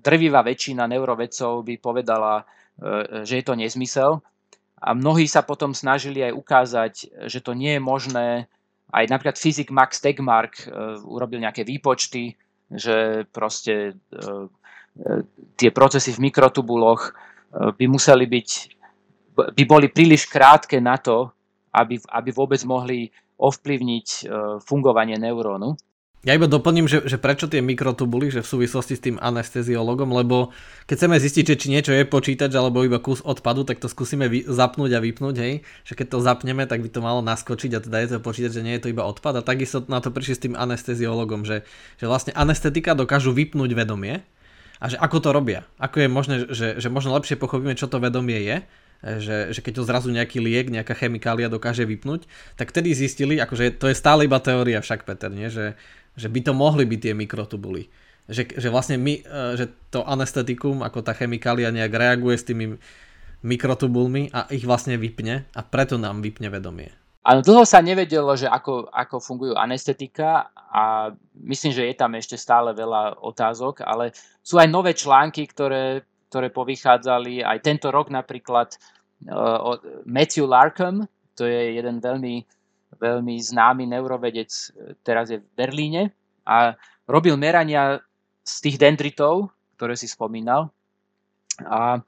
drvivá väčšina neurovedcov by povedala, e, že je to nezmysel. A mnohí sa potom snažili aj ukázať, že to nie je možné. Aj napríklad fyzik Max Tegmark e, urobil nejaké výpočty, že proste e, tie procesy v mikrotubuloch by museli byť, by boli príliš krátke na to, aby, aby vôbec mohli ovplyvniť e, fungovanie neurónu. Ja iba doplním, že, že prečo tie mikrotubuly, že v súvislosti s tým anesteziologom, lebo keď chceme zistiť, že či niečo je počítač alebo iba kus odpadu, tak to skúsime vy, zapnúť a vypnúť, hej. Že keď to zapneme, tak by to malo naskočiť a teda je to počítať, že nie je to iba odpad. A takisto na to prišli s tým anesteziologom, že, že vlastne anestetika dokážu vypnúť vedomie, a že ako to robia. Ako je možné, že, že možno lepšie pochopíme, čo to vedomie je, že, že keď to zrazu nejaký liek, nejaká chemikália dokáže vypnúť, tak vtedy zistili, akože to je stále iba teória však, Peter, nie? Že, že by to mohli byť tie mikrotubuly. Že, že vlastne my, e, že to anestetikum, ako tá chemikália nejak reaguje s tými mikrotubulmi a ich vlastne vypne a preto nám vypne vedomie. Áno, dlho sa nevedelo, že ako, ako fungujú anestetika a myslím, že je tam ešte stále veľa otázok, ale sú aj nové články, ktoré, ktoré povychádzali aj tento rok napríklad uh, od Matthew Larkham, to je jeden veľmi, veľmi známy neurovedec, teraz je v Berlíne a robil merania z tých dendritov, ktoré si spomínal a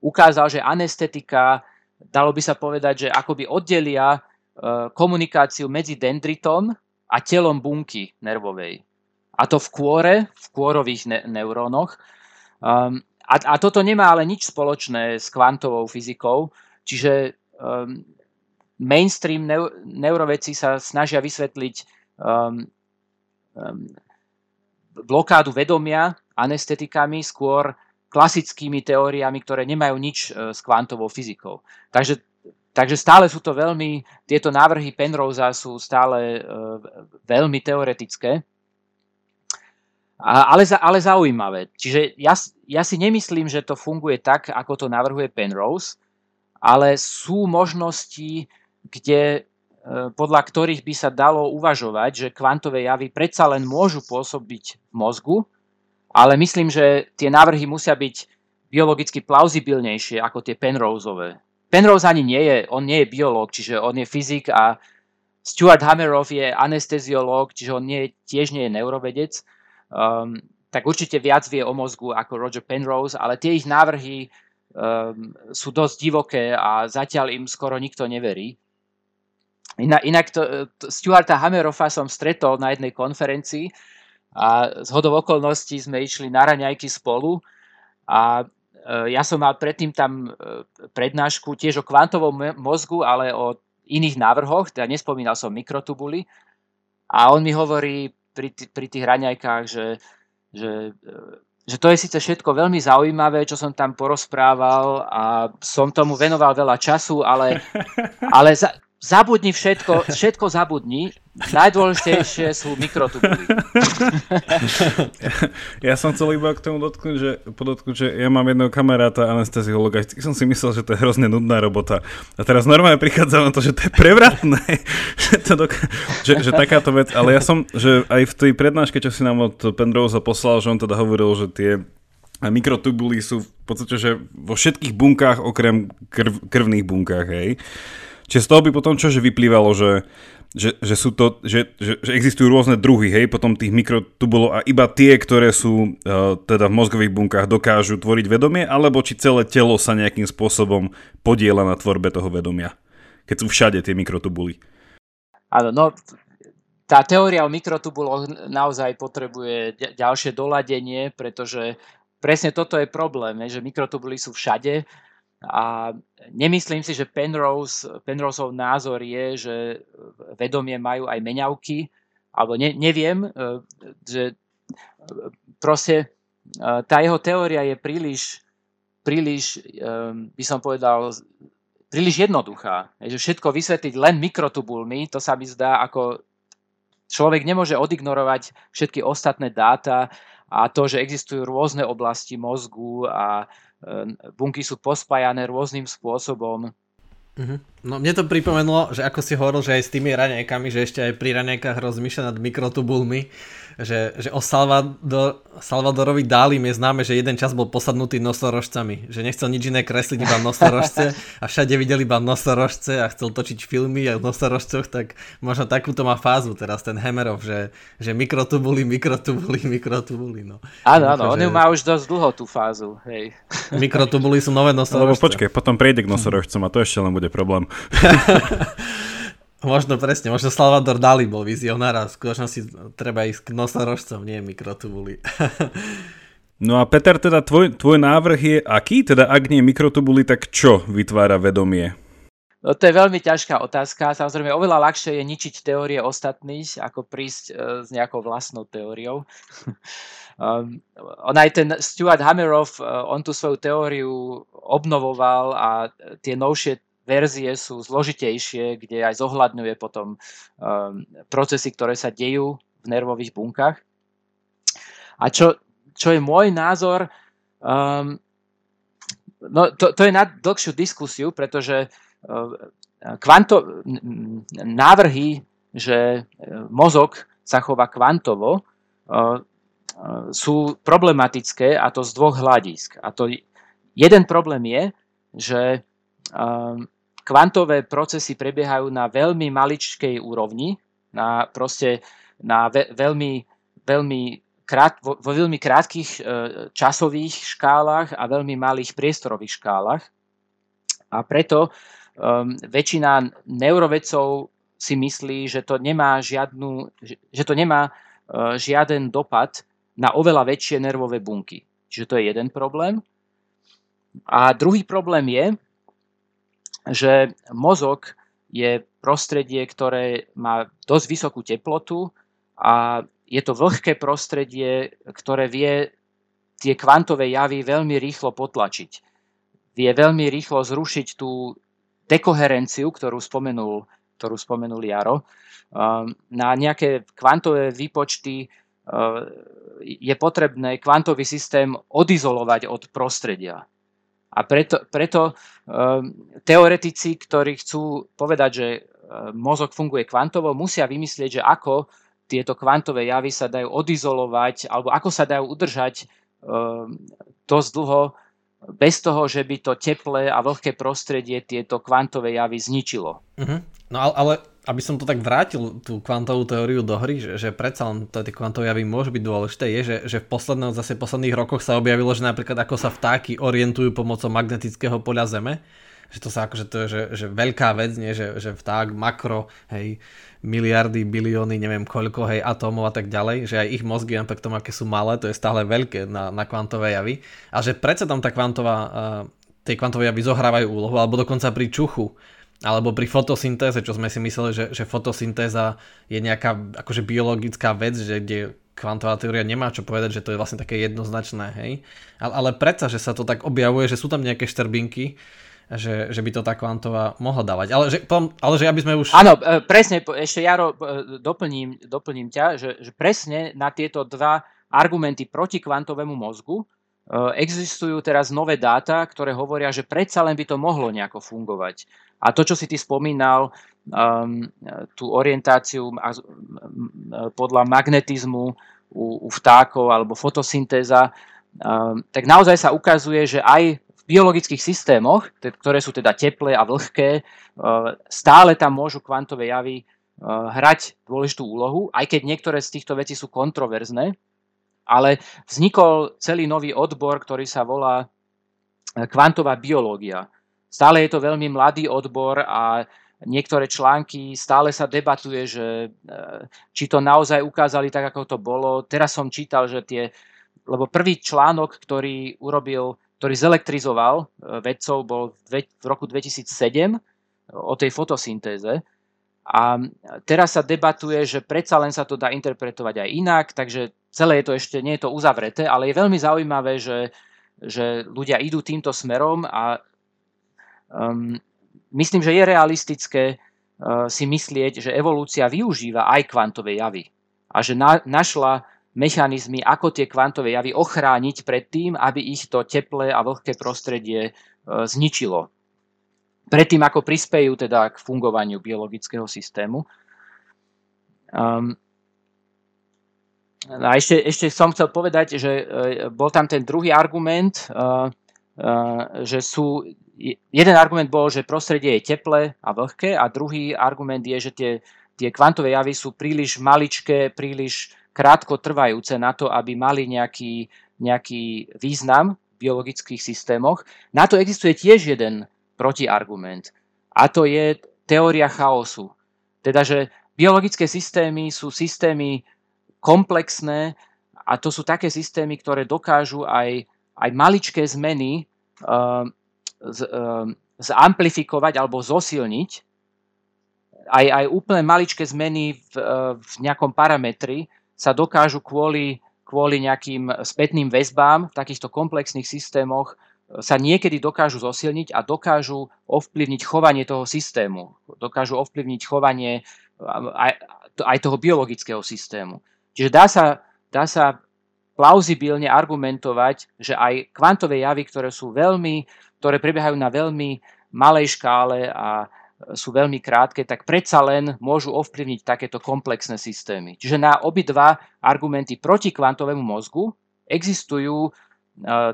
ukázal, že anestetika, dalo by sa povedať, že akoby oddelia Eh, komunikáciu medzi dendritom a telom bunky nervovej. A to v kôre, v kôrových ne- neurónoch. Um, a, a toto nemá ale nič spoločné s kvantovou fyzikou, čiže um, mainstream neu- neuroveci sa snažia vysvetliť um, um, blokádu vedomia anestetikami, skôr klasickými teóriami, ktoré nemajú nič uh, s kvantovou fyzikou. Takže Takže stále sú to veľmi, tieto návrhy Penrose sú stále uh, veľmi teoretické, ale, ale zaujímavé. Čiže ja, ja si nemyslím, že to funguje tak, ako to navrhuje Penrose, ale sú možnosti, kde, uh, podľa ktorých by sa dalo uvažovať, že kvantové javy predsa len môžu pôsobiť v mozgu, ale myslím, že tie návrhy musia byť biologicky plauzibilnejšie ako tie Penroseové. Penrose ani nie je, on nie je biológ, čiže on je fyzik a Stuart Hammeroff je anesteziológ, čiže on nie, tiež nie je neurovedec. Um, tak určite viac vie o mozgu ako Roger Penrose, ale tie ich návrhy um, sú dosť divoké a zatiaľ im skoro nikto neverí. Inak, inak to, to Stuarta Hammeroffa som stretol na jednej konferencii a z hodov okolností sme išli na raňajky spolu a Eh, ja som mal predtým tam eh, prednášku tiež o kvantovom mozgu, ale o iných návrhoch, teda nespomínal som mikrotubuly. A on mi hovorí pri, pri tých raňajkách, že, že, že to je síce všetko veľmi zaujímavé, čo som tam porozprával a som tomu venoval veľa času, ale, ale za, zabudni všetko, všetko zabudni. Najdôležitejšie sú mikrotubuly. Ja, som chcel iba k tomu dotknúť, že, podotknúť, že ja mám jedného kamaráta anesteziologa, vždy som si myslel, že to je hrozne nudná robota. A teraz normálne prichádza na to, že to je prevratné, že, to doka- že, že takáto vec, ale ja som, že aj v tej prednáške, čo si nám od Pendrose poslal, že on teda hovoril, že tie mikrotubuly sú v podstate, že vo všetkých bunkách okrem krv, krvných bunkách, hej. Čiže z toho by potom čože vyplývalo, že, že, že, sú to, že, že, že existujú rôzne druhy, hej, potom tých mikrotubulov a iba tie, ktoré sú uh, teda v mozgových bunkách dokážu tvoriť vedomie, alebo či celé telo sa nejakým spôsobom podiela na tvorbe toho vedomia, keď sú všade tie mikrotubuly. Áno, no tá teória o mikrotubuloch naozaj potrebuje ďalšie doladenie, pretože presne toto je problém, že mikrotubuly sú všade a nemyslím si, že Penrose, Penroseov názor je, že vedomie majú aj meňavky, alebo ne, neviem, e, že e, proste e, tá jeho teória je príliš, príliš, by som povedal, príliš jednoduchá. Že všetko vysvetliť len mikrotubulmi, to sa mi zdá ako človek nemôže odignorovať všetky ostatné dáta a to, že existujú rôzne oblasti mozgu a bunky sú pospájané rôznym spôsobom. Uh-huh. No mne to pripomenulo, že ako si hovoril, že aj s tými raňajkami, že ešte aj pri raňajkách rozmýšľa nad mikrotubulmi, že, že o Salvador, Salvadorovi Dálim je známe, že jeden čas bol posadnutý nosorožcami, že nechcel nič iné kresliť, iba nosorožce a všade videli iba nosorožce a chcel točiť filmy a v nosorožcoch, tak možno takúto má fázu teraz ten Hemerov, že, že mikrotubuli, mikrotubuli, mikrotubuli. No. Áno, áno, on ju má už dosť dlho tú fázu, hej. Mikrotubuli sú nové nosorožce. Lebo počkej, potom prejde k nosorožcom a to ešte len bude problém. Možno presne, možno Salvador Dali bol vizionár a v skutočnosti treba ísť k nosorožcom, nie mikrotubuli. no a Peter, teda tvoj, tvoj návrh je aký? Teda ak nie mikrotubuli, tak čo vytvára vedomie? No to je veľmi ťažká otázka. Samozrejme, oveľa ľahšie je ničiť teórie ostatných, ako prísť uh, s nejakou vlastnou teóriou. um, on aj ten Stuart Hammerov, uh, on tú svoju teóriu obnovoval a tie novšie verzie sú zložitejšie, kde aj zohľadňuje potom um, procesy, ktoré sa dejú v nervových bunkách. A čo, čo je môj názor, um, no to, to je na dlhšiu diskusiu, pretože uh, kvanto, návrhy, že uh, mozog sa chová kvantovo, sú problematické a to z dvoch hľadisk. A to jeden problém je, že um, kvantové procesy prebiehajú na veľmi maličkej úrovni, na proste na ve, veľmi, veľmi krát, vo, vo veľmi krátkých e, časových škálach a veľmi malých priestorových škálach. A preto e, väčšina neurovedcov si myslí, že to nemá, žiadnu, že to nemá e, žiaden dopad na oveľa väčšie nervové bunky. Čiže to je jeden problém. A druhý problém je, že mozog je prostredie, ktoré má dosť vysokú teplotu a je to vlhké prostredie, ktoré vie tie kvantové javy veľmi rýchlo potlačiť. Vie veľmi rýchlo zrušiť tú dekoherenciu, ktorú spomenul, ktorú spomenul Jaro. Ehm, na nejaké kvantové výpočty ehm, je potrebné kvantový systém odizolovať od prostredia. A preto, preto um, teoretici, ktorí chcú povedať, že um, mozog funguje kvantovo, musia vymyslieť, že ako tieto kvantové javy sa dajú odizolovať, alebo ako sa dajú udržať um, dosť dlho bez toho, že by to teplé a vlhké prostredie tieto kvantové javy zničilo. Uh-huh. No ale aby som to tak vrátil, tú kvantovú teóriu do hry, že, že predsa len tie kvantové javy môžu byť dôležité, je, že, že v poslednom, zase posledných rokoch sa objavilo, že napríklad ako sa vtáky orientujú pomocou magnetického poľa Zeme, že to sa akože to je že, že veľká vec, nie? Že, že vták makro, hej, miliardy, bilióny, neviem koľko, hej, atómov a tak ďalej, že aj ich mozgy, napriek tomu, aké sú malé, to je stále veľké na, na kvantové javy. A že predsa tam tá kvantová, uh, tie kvantové javy zohrávajú úlohu, alebo dokonca pri čuchu, alebo pri fotosyntéze, čo sme si mysleli, že, že fotosyntéza je nejaká akože biologická vec, že kde kvantová teória nemá čo povedať, že to je vlastne také jednoznačné, hej. Ale, ale predsa, že sa to tak objavuje, že sú tam nejaké štrbinky, že, že by to tá kvantová mohla dávať. Ale že, ale že aby sme už... Áno, e, presne, ešte Jaro, e, doplním, doplním ťa, že, že presne na tieto dva argumenty proti kvantovému mozgu existujú teraz nové dáta, ktoré hovoria, že predsa len by to mohlo nejako fungovať. A to, čo si ty spomínal, um, tú orientáciu podľa magnetizmu u, u vtákov alebo fotosyntéza, um, tak naozaj sa ukazuje, že aj v biologických systémoch, ktoré sú teda teplé a vlhké, uh, stále tam môžu kvantové javy uh, hrať dôležitú úlohu, aj keď niektoré z týchto vecí sú kontroverzné. Ale vznikol celý nový odbor, ktorý sa volá uh, kvantová biológia. Stále je to veľmi mladý odbor a niektoré články stále sa debatuje, že e, či to naozaj ukázali tak, ako to bolo. Teraz som čítal, že tie, lebo prvý článok, ktorý urobil, ktorý zelektrizoval e, vedcov, bol v roku 2007 o tej fotosyntéze. A teraz sa debatuje, že predsa len sa to dá interpretovať aj inak, takže celé je to ešte, nie je to uzavreté, ale je veľmi zaujímavé, že, že ľudia idú týmto smerom a Um, myslím, že je realistické uh, si myslieť, že evolúcia využíva aj kvantové javy a že na, našla mechanizmy, ako tie kvantové javy ochrániť pred tým, aby ich to teplé a vlhké prostredie uh, zničilo. Predtým, ako prispejú teda k fungovaniu biologického systému. Um, a ešte, ešte som chcel povedať, že uh, bol tam ten druhý argument, uh, uh, že sú jeden argument bol, že prostredie je teplé a vlhké a druhý argument je, že tie, tie kvantové javy sú príliš maličké, príliš krátko trvajúce na to, aby mali nejaký, nejaký význam v biologických systémoch. Na to existuje tiež jeden protiargument a to je teória chaosu. Teda, že biologické systémy sú systémy komplexné a to sú také systémy, ktoré dokážu aj, aj maličké zmeny uh, z, ehm, zamplifikovať alebo zosilniť aj, aj úplne maličké zmeny v, e, v nejakom parametri sa dokážu kvôli, kvôli nejakým spätným väzbám v takýchto komplexných systémoch e, sa niekedy dokážu zosilniť a dokážu ovplyvniť chovanie toho systému. Dokážu ovplyvniť chovanie e, aj, aj toho biologického systému. Čiže dá sa, dá sa plauzibilne argumentovať, že aj kvantové javy, ktoré sú veľmi ktoré prebiehajú na veľmi malej škále a sú veľmi krátke, tak predsa len môžu ovplyvniť takéto komplexné systémy. Čiže na obidva argumenty proti kvantovému mozgu existujú e,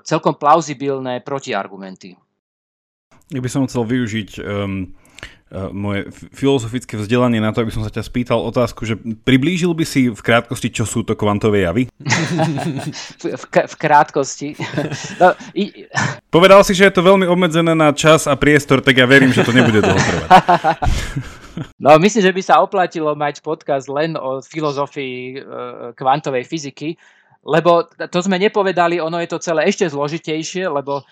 celkom plauzibilné protiargumenty. Ja by som chcel využiť um, moje filozofické vzdelanie na to, aby som sa ťa spýtal otázku, že priblížil by si v krátkosti, čo sú to kvantové javy? v, k- v krátkosti. No, i... Povedal si, že je to veľmi obmedzené na čas a priestor, tak ja verím, že to nebude dlho trvať. No, myslím, že by sa oplatilo mať podcast len o filozofii e, kvantovej fyziky, lebo to sme nepovedali, ono je to celé ešte zložitejšie, lebo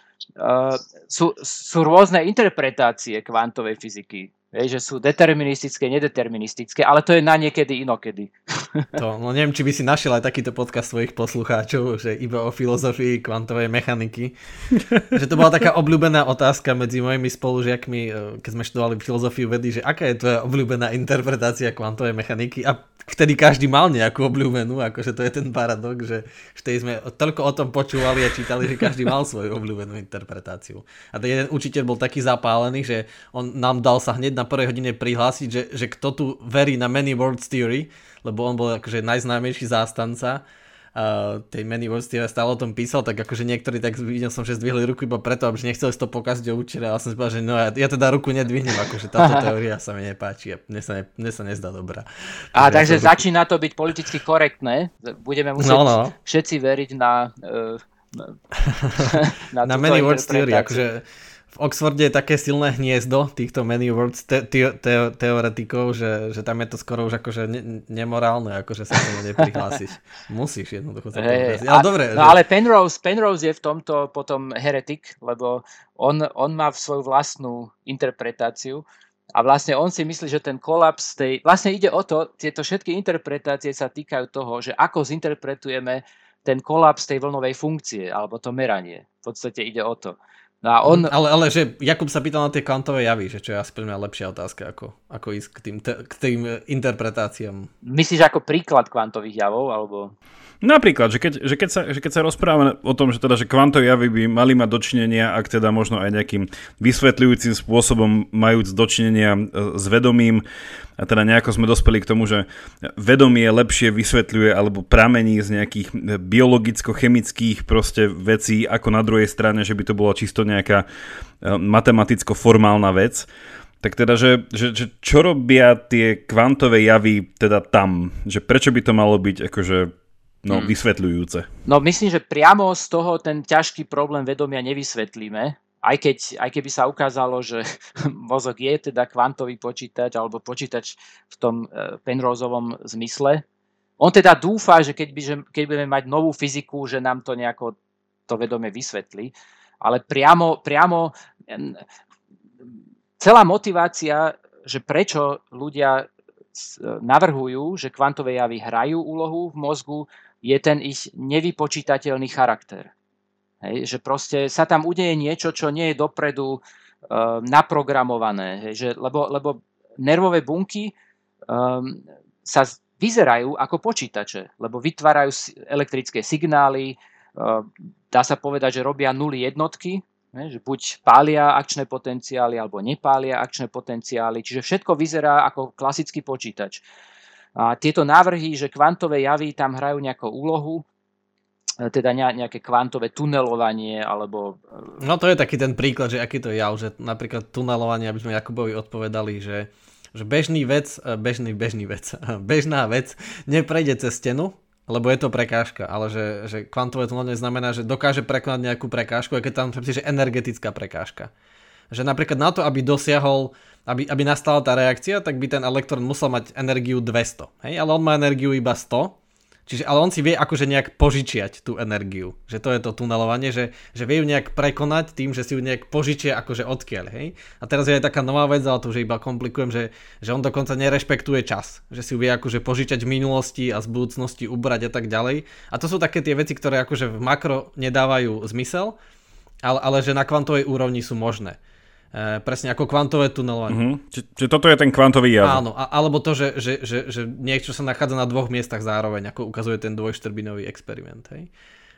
sú, sú rôzne interpretácie kvantovej fyziky. Vieš, že sú deterministické, nedeterministické, ale to je na niekedy inokedy. To, no neviem, či by si našiel aj takýto podcast svojich poslucháčov, že iba o filozofii kvantovej mechaniky. že to bola taká obľúbená otázka medzi mojimi spolužiakmi, e, keď sme študovali filozofiu vedy, že aká je tvoja obľúbená interpretácia kvantovej mechaniky a vtedy každý mal nejakú obľúbenú, akože to je ten paradox, že vtedy sme toľko o tom počúvali a čítali, že každý mal svoju obľúbenú interpretáciu. A ten jeden učiteľ bol taký zapálený, že on nám dal sa hneď na prvej hodine prihlásiť, že, že kto tu verí na Many Worlds Theory, lebo on bol akože najznámejší zástanca uh, tej Many Worlds Theory stále o tom písal, tak akože niektorí tak videl som, že zdvihli ruku iba preto, aby nechceli to pokaziť o učiteľa, ale som si povedal, že no ja, ja teda ruku nedvihnem, akože táto teória sa mi nepáči a mne sa, ne, mne sa nezdá dobrá. A takže, takže ja začína to byť politicky korektné, budeme musieť no, no. všetci veriť na uh, na, na Many Worlds Theory, akože v Oxforde je také silné hniezdo týchto many words te- te- te- teoretikov, že, že tam je to skoro už akože ne- nemorálne, akože sa tomu neprihlásiš. Musíš jednoducho sa hey, Ale a, dobre. No že... ale Penrose, Penrose je v tomto potom heretik, lebo on, on má svoju vlastnú interpretáciu A vlastne on si myslí, že ten kolaps tej... Vlastne ide o to, tieto všetky interpretácie sa týkajú toho, že ako zinterpretujeme ten kolaps tej vlnovej funkcie, alebo to meranie. V podstate ide o to. No a on... ale, ale že Jakub sa pýtal na tie kvantové javy, že čo je asi pre mňa lepšia otázka, ako, ako ísť k tým, k tým interpretáciám. Myslíš ako príklad kvantových javov, alebo... Napríklad, že keď, že keď, sa, že keď sa rozprávame o tom, že, teda, že kvantové javy by mali mať dočinenia, ak teda možno aj nejakým vysvetľujúcim spôsobom majúc dočinenia e, s vedomím, a teda nejako sme dospeli k tomu, že vedomie lepšie vysvetľuje alebo pramení z nejakých e, biologicko-chemických proste vecí, ako na druhej strane, že by to bola čisto nejaká e, matematicko-formálna vec tak teda, že, že, že čo robia tie kvantové javy teda tam? Že prečo by to malo byť akože no, hmm. vysvetľujúce. No myslím, že priamo z toho ten ťažký problém vedomia nevysvetlíme, aj, keď, aj keby sa ukázalo, že mozog je teda kvantový počítač alebo počítač v tom e, Penroseovom zmysle. On teda dúfa, že keď, by, že keď budeme mať novú fyziku, že nám to nejako to vedomie vysvetlí. Ale priamo, priamo celá motivácia, že prečo ľudia navrhujú, že kvantové javy hrajú úlohu v mozgu, je ten ich nevypočítateľný charakter. Hej, že proste sa tam udeje niečo, čo nie je dopredu e, naprogramované. Hej, že, lebo, lebo nervové bunky e, sa vyzerajú ako počítače, lebo vytvárajú elektrické signály, e, dá sa povedať, že robia nuly jednotky, že buď pália akčné potenciály alebo nepália akčné potenciály, čiže všetko vyzerá ako klasický počítač. A tieto návrhy, že kvantové javy tam hrajú nejakú úlohu, e, teda nejaké kvantové tunelovanie, alebo... E, no to je taký ten príklad, že aký to je jav, že napríklad tunelovanie, aby sme Jakubovi odpovedali, že, že bežný vec, e, bežný, bežný vec, bežná vec neprejde cez stenu, lebo je to prekážka, ale že, že kvantové tunelovanie znamená, že dokáže prekonať nejakú prekážku, aj keď tam že energetická prekážka. Že napríklad na to, aby dosiahol aby, aby nastala tá reakcia, tak by ten elektrón musel mať energiu 200. Hej? Ale on má energiu iba 100. Čiže, ale on si vie akože nejak požičiať tú energiu. Že to je to tunelovanie, že, že vie ju nejak prekonať tým, že si ju nejak požičia akože odkiaľ. Hej? A teraz je aj taká nová vec, ale to už iba komplikujem, že, že on dokonca nerešpektuje čas. Že si ju vie akože požičať v minulosti a z budúcnosti ubrať a tak ďalej. A to sú také tie veci, ktoré akože v makro nedávajú zmysel, ale, ale že na kvantovej úrovni sú možné. E, presne ako kvantové tunelovanie. Uh-huh. Či, či toto je ten kvantový jav. Áno, a, alebo to, že, že, že, že niečo sa nachádza na dvoch miestach zároveň, ako ukazuje ten dvojštrbinový experiment. Hej?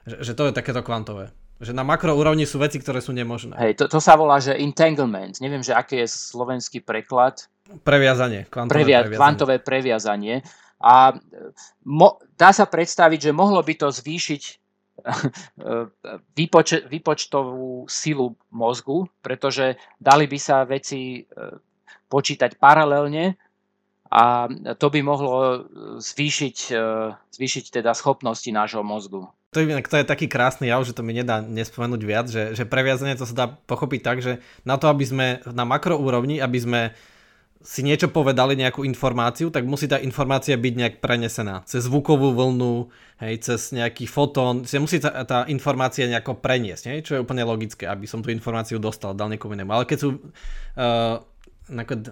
Že, že to je takéto kvantové. Že na makroúrovni sú veci, ktoré sú nemožné. Hej, to, to sa volá, že entanglement. Neviem, že aký je slovenský preklad. Previazanie. Kvantové Previa- previazanie. Kvantové previazanie. A mo- dá sa predstaviť, že mohlo by to zvýšiť výpoč- výpočtovú silu mozgu, pretože dali by sa veci e, počítať paralelne a to by mohlo zvýšiť, e, zvýšiť teda schopnosti nášho mozgu. To je, to je taký krásny jav, že to mi nedá nespomenúť viac, že, že previazanie to sa dá pochopiť tak, že na to, aby sme na makroúrovni, aby sme si niečo povedali, nejakú informáciu, tak musí tá informácia byť nejak prenesená. Cez zvukovú vlnu, hej, cez nejaký fotón, musí tá, tá informácia nejako preniesť, hej, čo je úplne logické, aby som tú informáciu dostal, dal niekomu inému. Ale keď sú uh,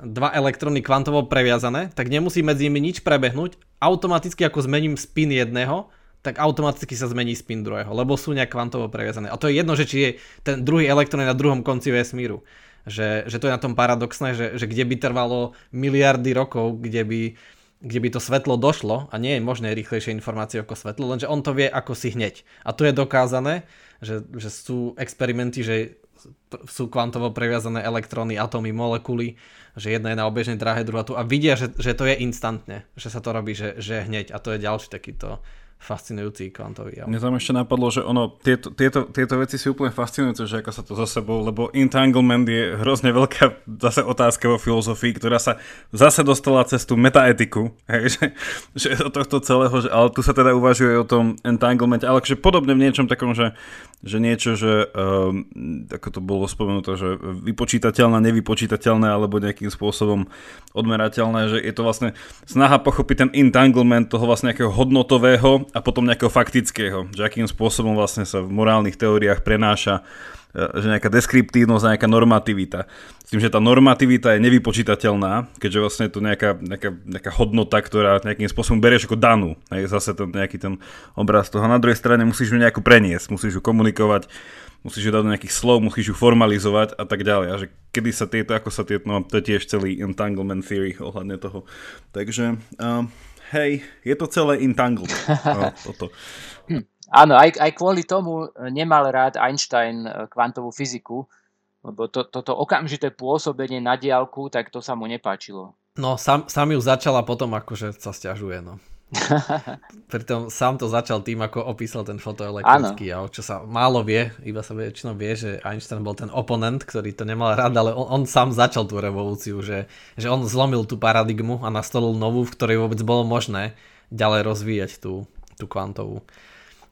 dva elektróny kvantovo previazané, tak nemusí medzi nimi nič prebehnúť. Automaticky, ako zmením spin jedného, tak automaticky sa zmení spin druhého, lebo sú nejak kvantovo previazané. A to je jedno, že či je ten druhý elektrón na druhom konci vesmíru že, že to je na tom paradoxné, že, že kde by trvalo miliardy rokov, kde by, kde by to svetlo došlo a nie je možné rýchlejšie informácie ako svetlo, lenže on to vie ako si hneď. A tu je dokázané, že, že sú experimenty, že sú kvantovo previazané elektróny, atómy, molekuly, že jedna je na obežnej dráhe, druhá tu a vidia, že, že to je instantne, že sa to robí, že, že hneď a to je ďalší takýto fascinujúci kvantový jav. Mne tam ešte napadlo, že ono, tieto, tieto, tieto veci sú úplne fascinujúce, že ako sa to za sebou, lebo entanglement je hrozne veľká zase otázka vo filozofii, ktorá sa zase dostala cez tú metaetiku, hej, že, že od tohto celého, že, ale tu sa teda uvažuje o tom entanglemente, ale že podobne v niečom takom, že, že niečo, že um, ako to bolo spomenuté, že vypočítateľné, nevypočítateľné alebo nejakým spôsobom odmerateľné, že je to vlastne snaha pochopiť ten entanglement toho vlastne nejakého hodnotového a potom nejakého faktického, že akým spôsobom vlastne sa v morálnych teóriách prenáša že nejaká deskriptívnosť, nejaká normativita. S tým, že tá normativita je nevypočítateľná, keďže vlastne je to nejaká, nejaká, nejaká hodnota, ktorá nejakým spôsobom berieš ako danú. Hej, zase ten, nejaký ten obraz toho. Na druhej strane musíš ju nejako preniesť, musíš ju komunikovať, musíš ju dať do nejakých slov, musíš ju formalizovať a tak ďalej. A že kedy sa tieto, ako sa tieto, no to je tiež celý entanglement theory ohľadne toho. Takže, uh, hej, je to celé entangled. no, toto. Hm. Áno, aj, aj kvôli tomu nemal rád Einstein eh, kvantovú fyziku, lebo to, toto okamžité pôsobenie na diálku, tak to sa mu nepáčilo. No, sám, sám ju začala potom akože sa stiažuje, no. Pritom sám to začal tým, ako opísal ten fotoelektrický a čo sa málo vie, iba sa väčšinou vie, že Einstein bol ten oponent, ktorý to nemal rád, ale on, on sám začal tú revolúciu, že, že on zlomil tú paradigmu a nastolil novú, v ktorej vôbec bolo možné ďalej rozvíjať tú, tú kvantovú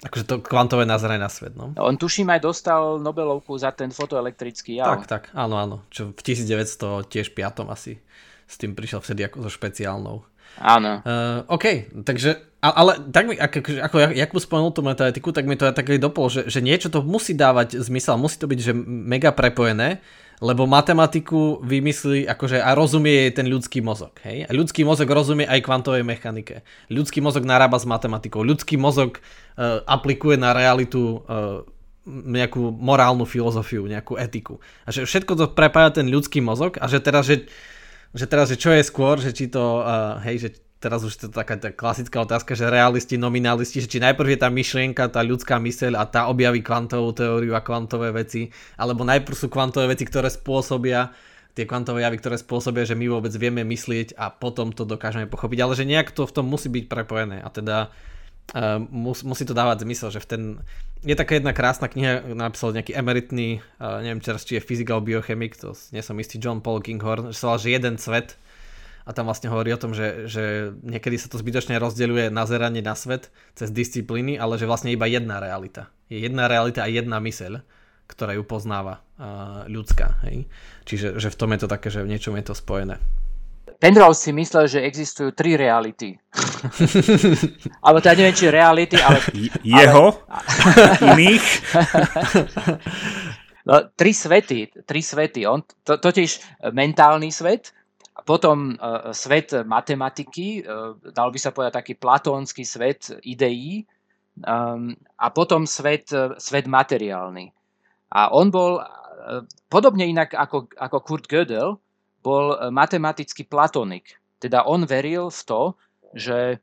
akože to kvantové nazeranie na svet. No. On tuším aj dostal Nobelovku za ten fotoelektrický jav. Tak, tak, áno, áno. Čo v 1900 tiež 5. asi s tým prišiel vtedy ako so špeciálnou. Áno. Uh, OK, takže, ale tak mi, ako, ako jak mu spomenul tú metaetiku, tak mi to aj tak dopol, že, že niečo to musí dávať zmysel, musí to byť že mega prepojené, lebo matematiku vymyslí akože a rozumie jej ten ľudský mozog. Hej? A ľudský mozog rozumie aj kvantovej mechanike. Ľudský mozog narába s matematikou. Ľudský mozog uh, aplikuje na realitu uh, nejakú morálnu filozofiu, nejakú etiku. A že všetko to prepája ten ľudský mozog a že teraz, že, že teraz, že čo je skôr, že či to, uh, hej, že teraz už to taká tá klasická otázka, že realisti, nominalisti, že či najprv je tá myšlienka, tá ľudská myseľ a tá objaví kvantovú teóriu a kvantové veci, alebo najprv sú kvantové veci, ktoré spôsobia tie kvantové javy, ktoré spôsobia, že my vôbec vieme myslieť a potom to dokážeme pochopiť, ale že nejak to v tom musí byť prepojené a teda uh, mus, musí to dávať zmysel, že v ten... Je taká jedna krásna kniha, napísal nejaký emeritný, uh, neviem teraz, či je fyzik alebo biochemik, to nie som istý, John Paul Kinghorn, že sa že jeden svet, a tam vlastne hovorí o tom, že, že niekedy sa to zbytočne rozdeľuje nazeranie na svet cez disciplíny, ale že vlastne iba jedna realita. Je jedna realita a jedna myseľ, ktorá ju poznáva uh, ľudská. Hej? Čiže že v tom je to také, že v niečom je to spojené. Penrose si myslel, že existujú tri reality. alebo teda neviem, či reality, ale... Jeho? Ale... Iných? no, tri svety, tri svety. On, to, totiž mentálny svet, potom uh, svet matematiky, uh, dal by sa povedať taký platónsky svet ideí um, a potom svet, uh, svet materiálny. A on bol, uh, podobne inak ako, ako Kurt Gödel, bol matematický platonik. Teda on veril v to, že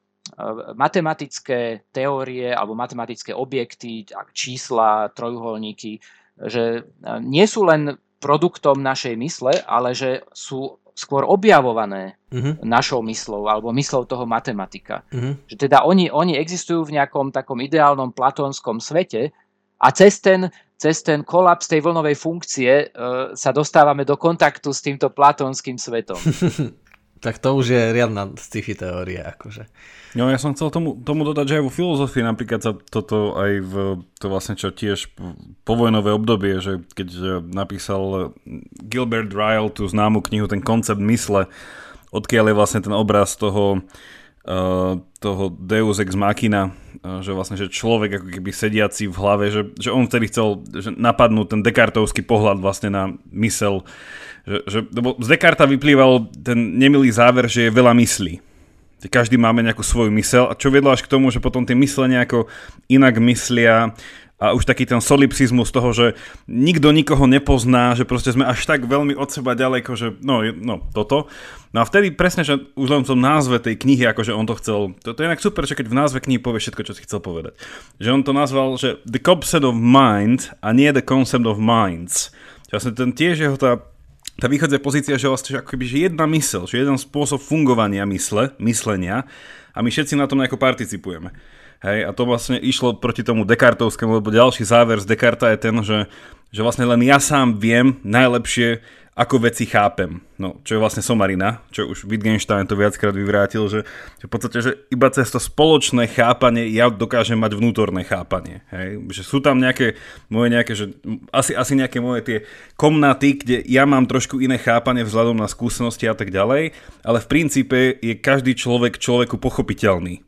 matematické teórie alebo matematické objekty, čísla, trojuholníky, že nie sú len produktom našej mysle, ale že sú skôr objavované uh-huh. našou myslou alebo myslou toho matematika. Uh-huh. Že teda oni, oni existujú v nejakom takom ideálnom platónskom svete a cez ten, cez ten kolaps tej vlnovej funkcie uh, sa dostávame do kontaktu s týmto platónskym svetom. tak to už je riadna sci-fi teória. Akože. No ja som chcel tomu, tomu dodať, že aj vo filozofii napríklad sa toto aj v, to vlastne čo tiež povojnové obdobie, že keď napísal Gilbert Ryle tú známu knihu, ten koncept mysle, odkiaľ je vlastne ten obraz toho, uh, toho Deus ex machina, že vlastne, že človek ako keby sediaci v hlave, že, že on vtedy chcel že napadnúť ten dekartovský pohľad vlastne na mysel, že, že, lebo z Descarta vyplýval ten nemilý záver, že je veľa myslí. Každý máme nejakú svoju mysel a čo vedlo až k tomu, že potom tie mysle nejako inak myslia a už taký ten solipsizmus toho, že nikto nikoho nepozná, že proste sme až tak veľmi od seba ďaleko, že no, no toto. No a vtedy presne, že už len v tom názve tej knihy, akože on to chcel, to, to je inak super, že keď v názve knihy povie všetko, čo si chcel povedať. Že on to nazval, že the concept of mind a nie the concept of minds. Že vlastne ten tiež jeho tá tá východzia pozícia, že vlastne že ako keby, že jedna mysel, že jeden spôsob fungovania mysle, myslenia a my všetci na tom nejako participujeme. Hej, a to vlastne išlo proti tomu Descartovskému, lebo ďalší záver z Descarta je ten, že, že vlastne len ja sám viem najlepšie, ako veci chápem. No, čo je vlastne somarina, čo už Wittgenstein to viackrát vyvrátil, že, že v podstate, že iba cez to spoločné chápanie ja dokážem mať vnútorné chápanie. Hej? Že sú tam nejaké moje nejaké, že asi, asi nejaké moje tie komnaty, kde ja mám trošku iné chápanie vzhľadom na skúsenosti a tak ďalej, ale v princípe je každý človek človeku pochopiteľný.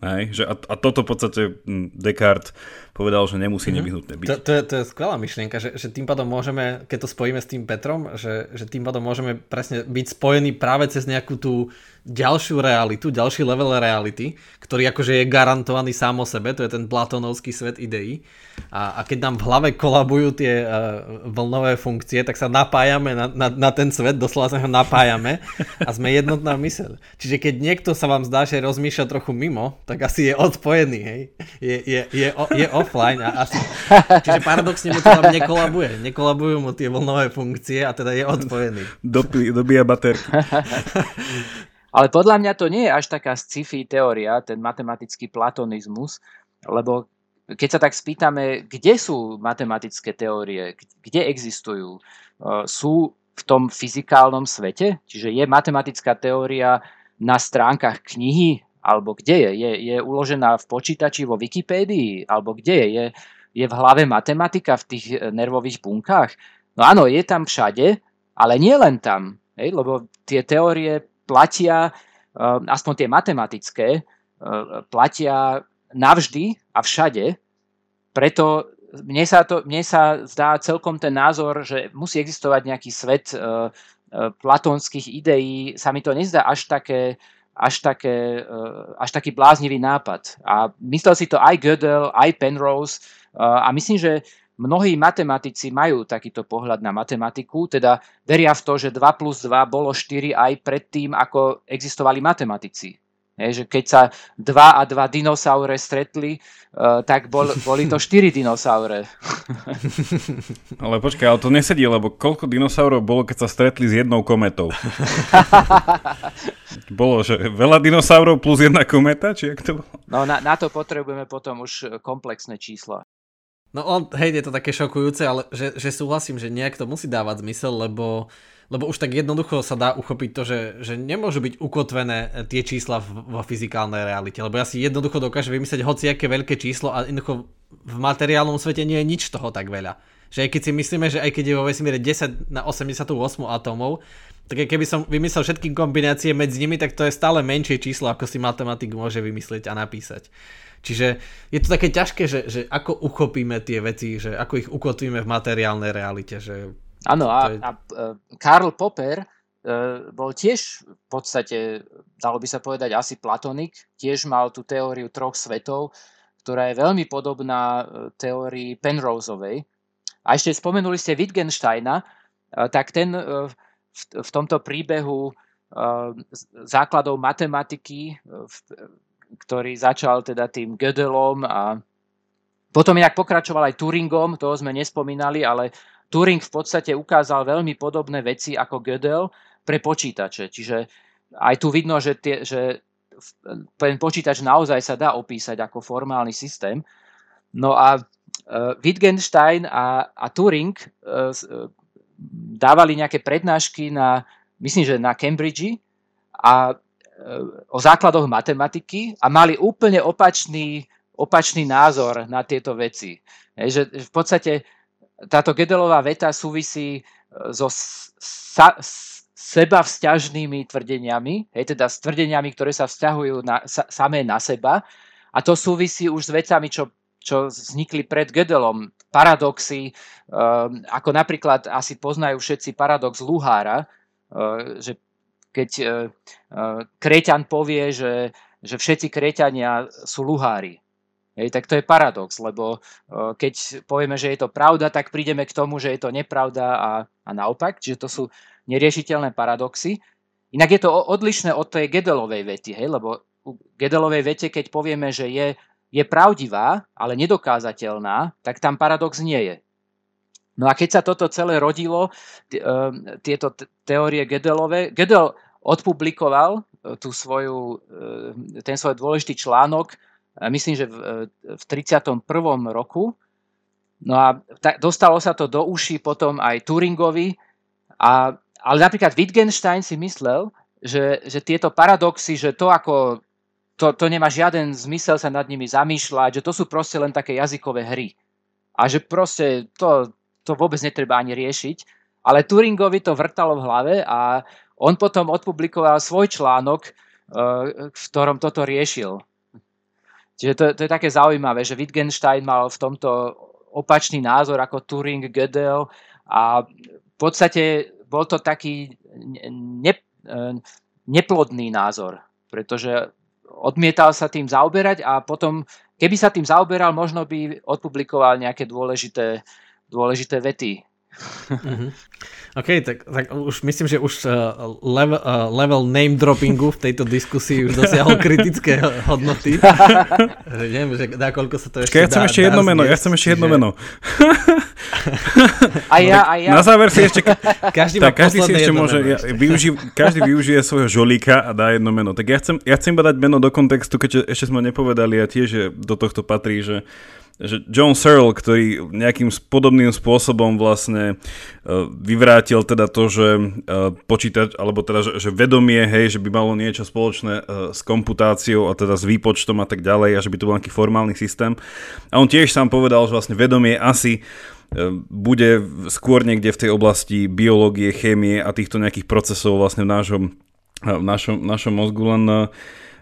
Hej, že a, a toto v podstate hm, Descartes povedal, že nemusí mm-hmm. nevyhnutné byť. To, to, je, to je skvelá myšlienka, že, že tým pádom môžeme, keď to spojíme s tým Petrom, že, že tým pádom môžeme presne byť spojení práve cez nejakú tú ďalšiu realitu, ďalší level reality, ktorý akože je garantovaný sám o sebe, to je ten platonovský svet ideí. A, a keď nám v hlave kolabujú tie uh, vlnové funkcie, tak sa napájame na, na, na ten svet, doslova sa ho napájame a sme jednotná myseľ. Čiže keď niekto sa vám zdá, že rozmýšľa trochu mimo, tak asi je odpojený, hej? Je, je, je, je, je offline a asi... Čiže paradoxne mu to tam nekolabuje. Nekolabujú mu tie vlnové funkcie a teda je odpojený. Dopí, dobíja baterky. Ale podľa mňa to nie je až taká sci-fi teória, ten matematický platonizmus, lebo keď sa tak spýtame, kde sú matematické teórie, kde existujú, e, sú v tom fyzikálnom svete? Čiže je matematická teória na stránkach knihy, alebo kde je? Je, je uložená v počítači vo Wikipédii, alebo kde je? je? Je v hlave matematika v tých e, nervových bunkách? No áno, je tam všade, ale nie len tam, hej, lebo tie teórie platia, eh, aspoň tie matematické, eh, platia navždy a všade. Preto mne sa, to, mne sa zdá celkom ten názor, že musí existovať nejaký svet eh, platónskych ideí, sa mi to nezdá až také, až, také, až taký bláznivý nápad. A myslel si to aj Gödel, aj Penrose a myslím, že mnohí matematici majú takýto pohľad na matematiku, teda veria v to, že 2 plus 2 bolo 4 aj predtým, ako existovali matematici. Je, že keď sa 2 a 2 dinosaure stretli, uh, tak bol, boli to 4 dinosaure. Ale počkaj, ale to nesedí, lebo koľko dinosaurov bolo, keď sa stretli s jednou kometou? bolo, že veľa dinosaurov plus jedna kometa, či jak to bolo? No na, na to potrebujeme potom už komplexné čísla. No on, hej, je to také šokujúce, ale že, že súhlasím, že nejak to musí dávať zmysel, lebo, lebo už tak jednoducho sa dá uchopiť to, že, že nemôžu byť ukotvené tie čísla vo fyzikálnej realite, lebo ja si jednoducho dokážem vymyslieť hociaké veľké číslo a jednoducho v materiálnom svete nie je nič toho tak veľa. Že aj keď si myslíme, že aj keď je vo vesmíre 10 na 88 atómov, tak keby som vymyslel všetky kombinácie medzi nimi, tak to je stále menšie číslo, ako si matematik môže vymyslieť a napísať. Čiže je to také ťažké, že, že ako uchopíme tie veci, že ako ich ukotvíme v materiálnej realite. Že Áno, a, je... a Karl Popper uh, bol tiež v podstate, dalo by sa povedať, asi platonik, tiež mal tú teóriu troch svetov, ktorá je veľmi podobná e, teórii Penroseovej. A ešte spomenuli ste Wittgensteina, tak ten v, v tomto príbehu základov matematiky ktorý začal teda tým Gödelom a potom jak pokračoval aj Turingom, toho sme nespomínali, ale Turing v podstate ukázal veľmi podobné veci ako Gödel pre počítače. Čiže aj tu vidno, že, tie, že ten počítač naozaj sa dá opísať ako formálny systém. No a uh, Wittgenstein a, a Turing uh, dávali nejaké prednášky na, myslím, že na Cambridge a o základoch matematiky a mali úplne opačný, opačný názor na tieto veci. Je, že v podstate táto Gedelová veta súvisí e, so sa, seba vzťažnými tvrdeniami, hej, teda s tvrdeniami, ktoré sa vzťahujú na, sa, samé na seba a to súvisí už s vecami, čo, čo vznikli pred Gödelom. Paradoxy, um, ako napríklad asi poznajú všetci paradox Luhára, uh, že keď uh, Kréťan povie, že, že všetci Kréťania sú luhári. Hej, tak to je paradox, lebo uh, keď povieme, že je to pravda, tak prídeme k tomu, že je to nepravda a, a naopak. Čiže to sú neriešiteľné paradoxy. Inak je to odlišné od tej Gedelovej vety, hej, lebo u Gedelovej vete, keď povieme, že je, je pravdivá, ale nedokázateľná, tak tam paradox nie je. No a keď sa toto celé rodilo, ehm, tieto teórie Gedelové, Gedel odpublikoval e, tú svoju, e, ten svoj dôležitý článok, myslím, že v, e, v 31. roku. No a dostalo sa to do uší potom aj Turingovi, a, ale napríklad Wittgenstein si myslel, že, že tieto paradoxy, že to ako to, to nemá žiaden zmysel sa nad nimi zamýšľať, že to sú proste len také jazykové hry. A že proste to, to vôbec netreba ani riešiť. Ale Turingovi to vrtalo v hlave a on potom odpublikoval svoj článok, eh, v ktorom toto riešil. Čiže to, to je také zaujímavé, že Wittgenstein mal v tomto opačný názor ako Turing, Gödel a v podstate bol to taký ne, e, neplodný názor, pretože odmietal sa tým zaoberať a potom, keby sa tým zaoberal, možno by odpublikoval nejaké dôležité, dôležité vety. OK, tak, tak už myslím, že už uh, level, uh, level name droppingu v tejto diskusii už dosiahol kritické hodnoty. Neviem, že koľko sa to ešte ja chcem dá, ešte jedno meno, ja chcem ešte jedno meno. a ja, a ja. Na záver si ešte... Každý, tak, každý si ešte môže, ja, využi, každý využije svojho žolíka a dá jedno meno. Tak ja chcem, ja chcem iba dať meno do kontextu, keďže ešte sme nepovedali a tiež že do tohto patrí, že že John Searle, ktorý nejakým podobným spôsobom vlastne uh, vyvrátil teda to, že uh, počítač, alebo teda, že, že vedomie, hej, že by malo niečo spoločné uh, s komputáciou a teda s výpočtom a tak ďalej a že by to bol nejaký formálny systém. A on tiež sám povedal, že vlastne vedomie asi bude skôr niekde v tej oblasti biológie, chémie a týchto nejakých procesov vlastne v našom, v našom, našom mozgu, len uh,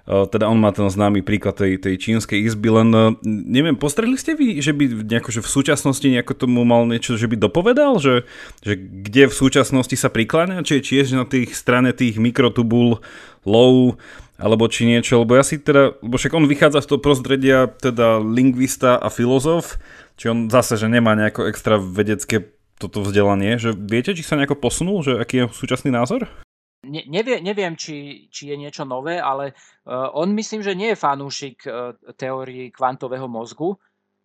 teda on má ten známy príklad tej, tej čínskej izby, len neviem, postrehli ste vy, že by nejako, že v súčasnosti nejako tomu mal niečo, že by dopovedal, že, že kde v súčasnosti sa prikláňa, či je tiež na tých strane tých mikrotubul low, alebo či niečo, lebo ja si teda, lebo však on vychádza z toho prostredia teda lingvista a filozof, či on zase, že nemá nejako extra vedecké toto vzdelanie, že viete, či sa nejako posunul, že aký je súčasný názor? Ne, nevie, neviem, či, či je niečo nové, ale uh, on myslím, že nie je fanúšik uh, teórii kvantového mozgu,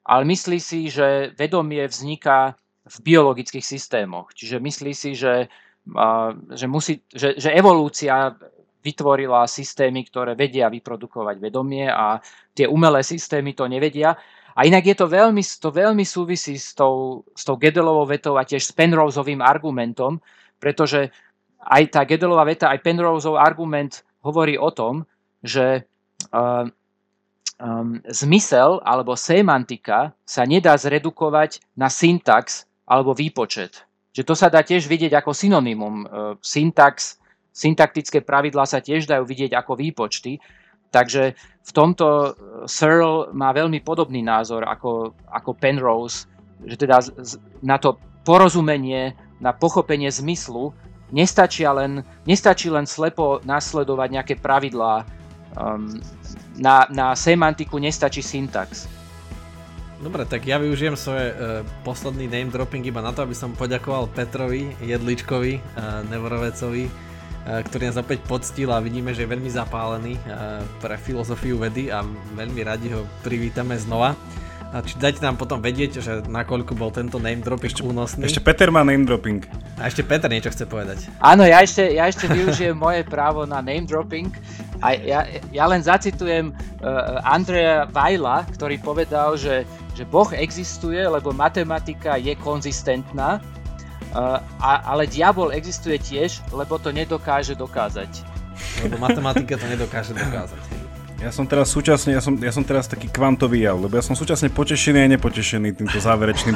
ale myslí si, že vedomie vzniká v biologických systémoch. Čiže myslí si, že, uh, že, musí, že, že evolúcia vytvorila systémy, ktoré vedia vyprodukovať vedomie a tie umelé systémy to nevedia. A inak je to veľmi, to veľmi súvisí s tou, s tou Gedelovou vetou a tiež s Penroseovým argumentom, pretože aj tá Gedelová veta, aj Penroseov argument hovorí o tom, že uh, um, zmysel alebo semantika sa nedá zredukovať na syntax alebo výpočet. Že to sa dá tiež vidieť ako synonymum. Uh, syntax, syntaktické pravidlá sa tiež dajú vidieť ako výpočty. Takže v tomto uh, Searle má veľmi podobný názor ako, ako Penrose, že teda na to porozumenie, na pochopenie zmyslu nestačí len, nestačí len slepo nasledovať nejaké pravidlá. Um, na, na semantiku nestačí syntax. Dobre, tak ja využijem svoje uh, posledný name dropping iba na to, aby som poďakoval Petrovi Jedličkovi, uh, Nevorovecovi, uh, ktorý nás opäť poctil a vidíme, že je veľmi zapálený uh, pre filozofiu vedy a veľmi radi ho privítame znova. A či dajte nám potom vedieť, že nakoľko bol tento name dropping ešte, únosný. Ešte Peter má name dropping. A ešte Peter niečo chce povedať. Áno, ja ešte, ja ešte využijem moje právo na name dropping. A ja, ja len zacitujem uh, Andrea Vajla, ktorý povedal, že, že Boh existuje, lebo matematika je konzistentná, uh, a, ale diabol existuje tiež, lebo to nedokáže dokázať. Lebo matematika to nedokáže dokázať. Ja som teraz súčasne, ja som, ja som teraz taký kvantový jav, lebo ja som súčasne potešený a nepotešený týmto záverečným.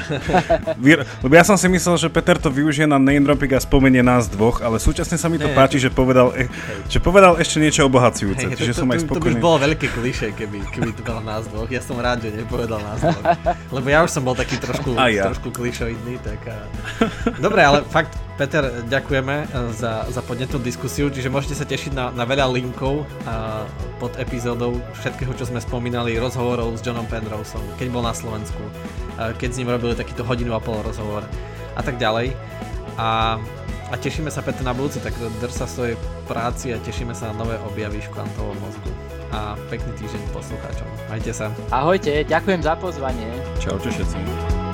lebo ja som si myslel, že Peter to využije na name dropping a spomenie nás dvoch, ale súčasne sa mi to Nie, páči, že povedal, e, že povedal ešte niečo obohacujúce, hey, čiže to, som to, aj spokojný. To by bolo veľké kliše, keby, keby to bol nás dvoch. Ja som rád, že nepovedal nás dvoch. Lebo ja už som bol taký trošku, ja. trošku klišoidný, tak... A... Dobre, ale fakt, Peter, ďakujeme za, za podnetnú diskusiu, čiže môžete sa tešiť na, na veľa linkov a, pod epizódou všetkého, čo sme spomínali, rozhovorov s Johnom Penroseom, keď bol na Slovensku, keď s ním robili takýto hodinu a pol rozhovor a tak ďalej. A, a tešíme sa Petr na budúci, tak drž sa svojej práci a tešíme sa na nové objavy v kvantovom mozgu. A pekný týždeň poslucháčom. Majte sa. Ahojte, ďakujem za pozvanie. Čaute všetci.